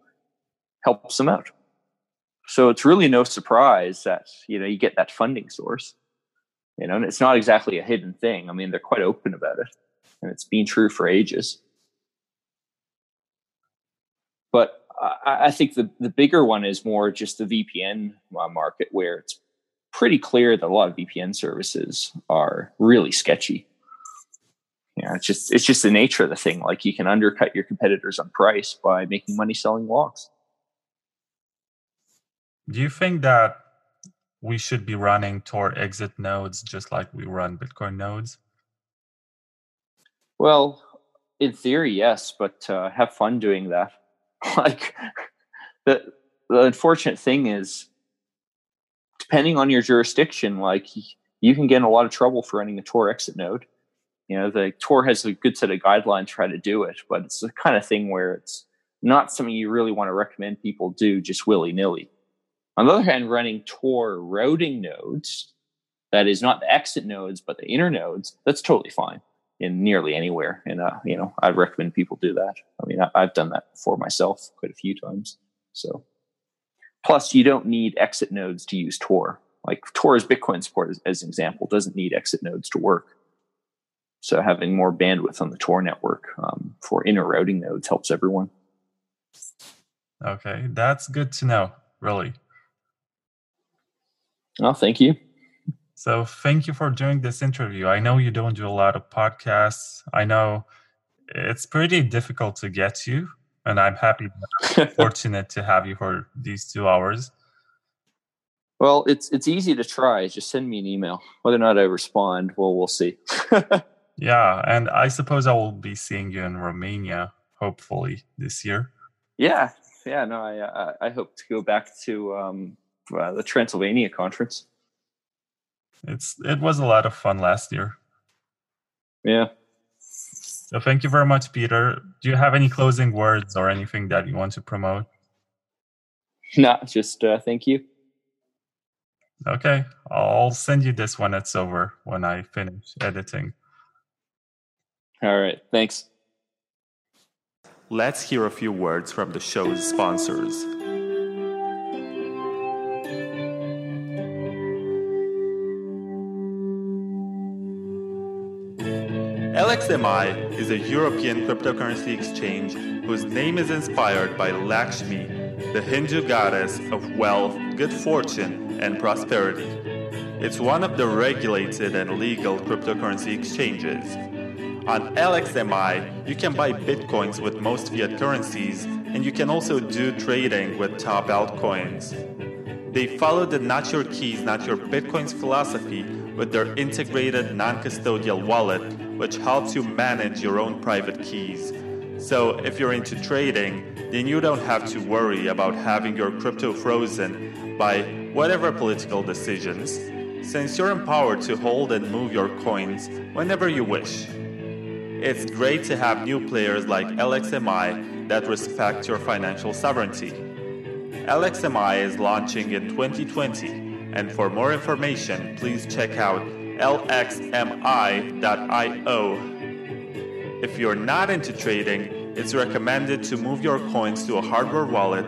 helps them out. So it's really no surprise that you know you get that funding source you know and it's not exactly a hidden thing i mean they're quite open about it and it's been true for ages but i, I think the, the bigger one is more just the vpn uh, market where it's pretty clear that a lot of vpn services are really sketchy you know, it's just it's just the nature of the thing like you can undercut your competitors on price by making money selling logs do you think that we should be running Tor exit nodes just like we run Bitcoin nodes? Well, in theory, yes, but uh, have fun doing that. (laughs) like the the unfortunate thing is, depending on your jurisdiction, like you can get in a lot of trouble for running a Tor exit node. You know, the Tor has a good set of guidelines for how to do it, but it's the kind of thing where it's not something you really want to recommend people do just willy nilly. On the other hand, running Tor routing nodes, that is not the exit nodes, but the inner nodes, that's totally fine in nearly anywhere. And, uh, you know, I'd recommend people do that. I mean, I, have done that for myself quite a few times. So, plus, you don't need exit nodes to use Tor. Like Tor's Bitcoin support, as, as an example, doesn't need exit nodes to work. So, having more bandwidth on the Tor network um, for inner routing nodes helps everyone. Okay, that's good to know, really. Oh, thank you. So, thank you for doing this interview. I know you don't do a lot of podcasts. I know it's pretty difficult to get you, and I'm happy, (laughs) fortunate to have you for these two hours. Well, it's it's easy to try. Just send me an email. Whether or not I respond, well, we'll see. (laughs) yeah, and I suppose I will be seeing you in Romania, hopefully this year. Yeah, yeah. No, I I, hope to go back to um, uh, the Transylvania conference. It's it was a lot of fun last year. Yeah. So thank you very much, Peter. Do you have any closing words or anything that you want to promote? (laughs) No, just uh, thank you. Okay, I'll send you this when it's over when I finish editing. All right, thanks. Let's hear a few words from the show's sponsors. LXMI is a European cryptocurrency exchange whose name is inspired by Lakshmi, the Hindu goddess of wealth, good fortune, and prosperity. It's one of the regulated and legal cryptocurrency exchanges. On LXMI, you can buy bitcoins with most fiat currencies, and you can also do trading with top altcoins. They follow the Not Your Keys, Not Your Bitcoins philosophy with their integrated non custodial wallet, which helps you manage your own private keys. So, if you're into trading, then you don't have to worry about having your crypto frozen by whatever political decisions, since you're empowered to hold and move your coins whenever you wish. It's great to have new players like LXMI that respect your financial sovereignty. LXMI is launching in 2020, and for more information, please check out lxmi.io if you're not into trading, it's recommended to move your coins to a hardware wallet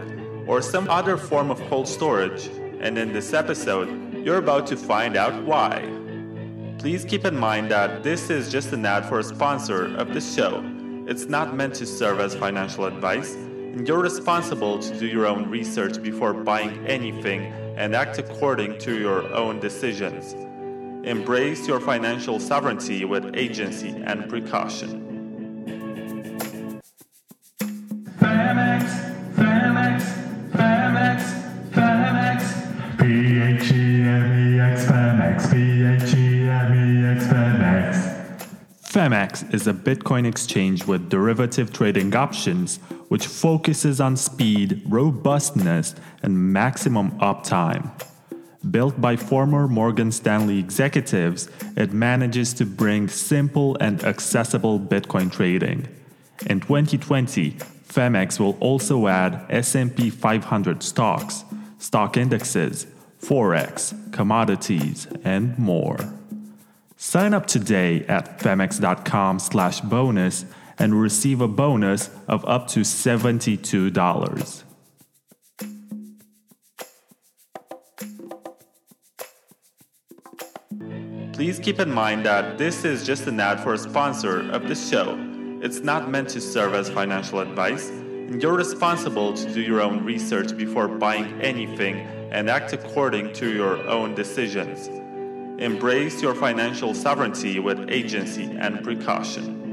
or some other form of cold storage, and in this episode, you're about to find out why. Please keep in mind that this is just an ad for a sponsor of the show. It's not meant to serve as financial advice, and you're responsible to do your own research before buying anything and act according to your own decisions. Embrace your financial sovereignty with agency and precaution. Phemex, Phemex, Phemex, Phemex. P-H-E-M-E-X, Phemex, P-H-E-M-E-X, Phemex. Phemex is a Bitcoin exchange with derivative trading options, which focuses on speed, robustness, and maximum uptime. Built by former Morgan Stanley executives, it manages to bring simple and accessible Bitcoin trading. In 2020, Phemex will also add S&P 500 stocks, stock indexes, forex, commodities, and more. Sign up today at phemex.com/bonus and receive a bonus of up to $72. Please keep in mind that this is just an ad for a sponsor of the show. It's not meant to serve as financial advice, and you're responsible to do your own research before buying anything and act according to your own decisions. Embrace your financial sovereignty with agency and precaution.